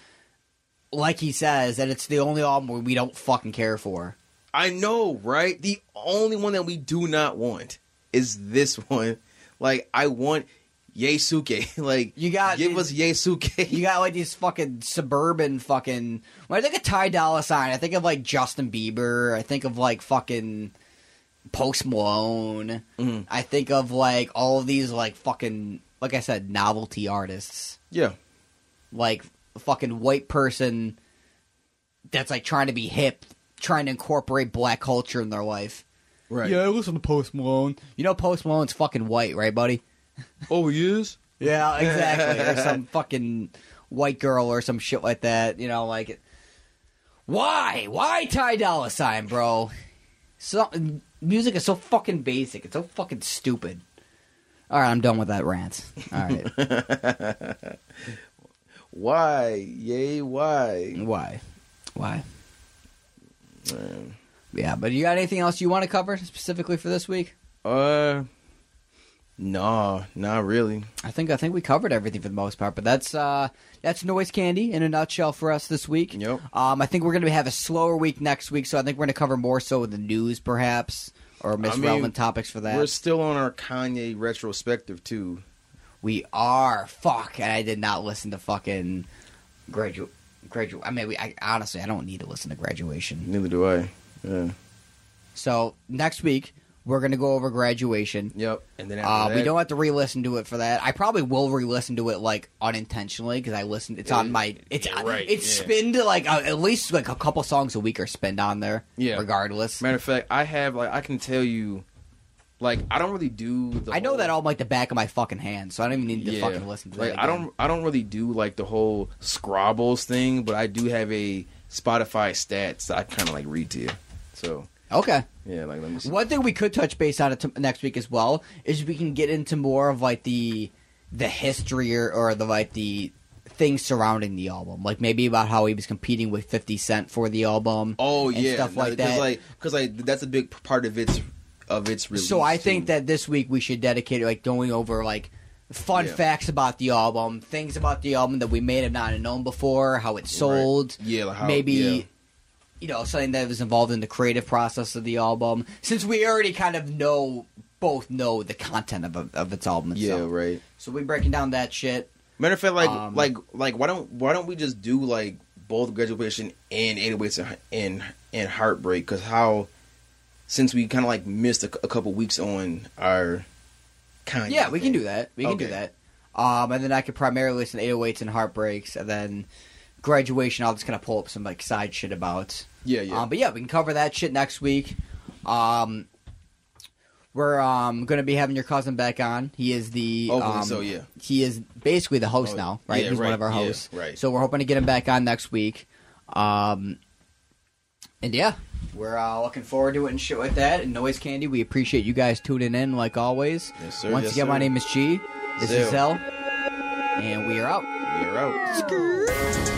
like he says, that it's the only album we don't fucking care for. I know, right? The only one that we do not want is this one. Like I want Yesuke. like You got- give us Yesuke. You got like these fucking suburban fucking. When I think of Ty Dolla Sign, I think of like Justin Bieber. I think of like fucking Post Malone. Mhm. I think of like all of these like fucking like I said novelty artists. yeah. Like a fucking white person that's like trying to be hip, trying to incorporate black culture in their life. Right. Yeah, I listen to Post Malone. You know Post Malone's fucking white, right, buddy? Oh, he is. Yeah, exactly. or some fucking white girl or some shit like that. You know, like why? Why Ty Dolla Sign, bro? So music is so fucking basic. It's so fucking stupid. All right, I'm done with that rant. All right, Why? Yay, why? why? Why? Man. Yeah, but you got anything else you want to cover specifically for this week? Uh, no, not really. I think I think we covered everything for the most part, but that's uh that's noise candy in a nutshell for us this week. Yep. Um, I think we're gonna have a slower week next week, so I think we're gonna cover more so the news, perhaps, or miss I mean, relevant topics for that. We're still on our Kanye retrospective too. We are fuck, and I did not listen to fucking graduate. Graduate. I mean, we, I, honestly, I don't need to listen to graduation. Neither do I. Yeah. So next week we're gonna go over graduation. Yep. And then Uh, after we don't have to re-listen to it for that. I probably will re-listen to it like unintentionally because I listened. It's on my. It's Yeah, right, It's yeah. spinned like uh, at least like a couple songs a week are spinned on there. Yeah. Regardless, Matter of fact, I have like I can tell you, like I don't really do. The I know whole- that all like the back of my fucking hand, so I don't even need to fucking listen to like that. I again. don't I don't really do like the whole Scrobbles thing, but I do have a Spotify stats that I kind of like read to you. So Okay. yeah, like let me see. One thing we could touch base on it t- next week as well is we can get into more of like the the history or, or the like the things surrounding the album, like maybe about how he was competing with Fifty Cent for the album. Oh and yeah, stuff like 'cause, that. Like because like that's a big part of its of its release. So I think that this week we should dedicate like going over like fun Yeah. facts about the album, things about the album that we may have not known before, how it sold, yeah, like how, maybe yeah. you know something that was involved in the creative process of the album. Since we already kind of know both know the content of of its album yeah, right. so we breaking down that shit. Matter of fact, like Um, like like why don't why don't we just do like both graduation and 808s and and, and heartbreak? Because how since we kind of like missed a, a couple weeks on our Kanye. Yeah, we can do that. We can do that. Um, and then I could primarily listen to 808s and Heartbreaks, and then graduation. I'll just kind of pull up some like side shit about. Yeah, yeah. Um, but yeah, we can cover that shit next week. Um, we're um going to be having your cousin back on. He is the Hopefully um, so, yeah. He is basically the host Oh, now, right? yeah, He's one of our yeah, hosts. right. So we're hoping to get him back on next week. Um, and yeah, we're uh, looking forward to it and shit like that. And Noise Candy, we appreciate you guys tuning in like always. Yes, sir. Once yes, again, sir. my name is G. This is Zell. Zell. And we are out. You're out.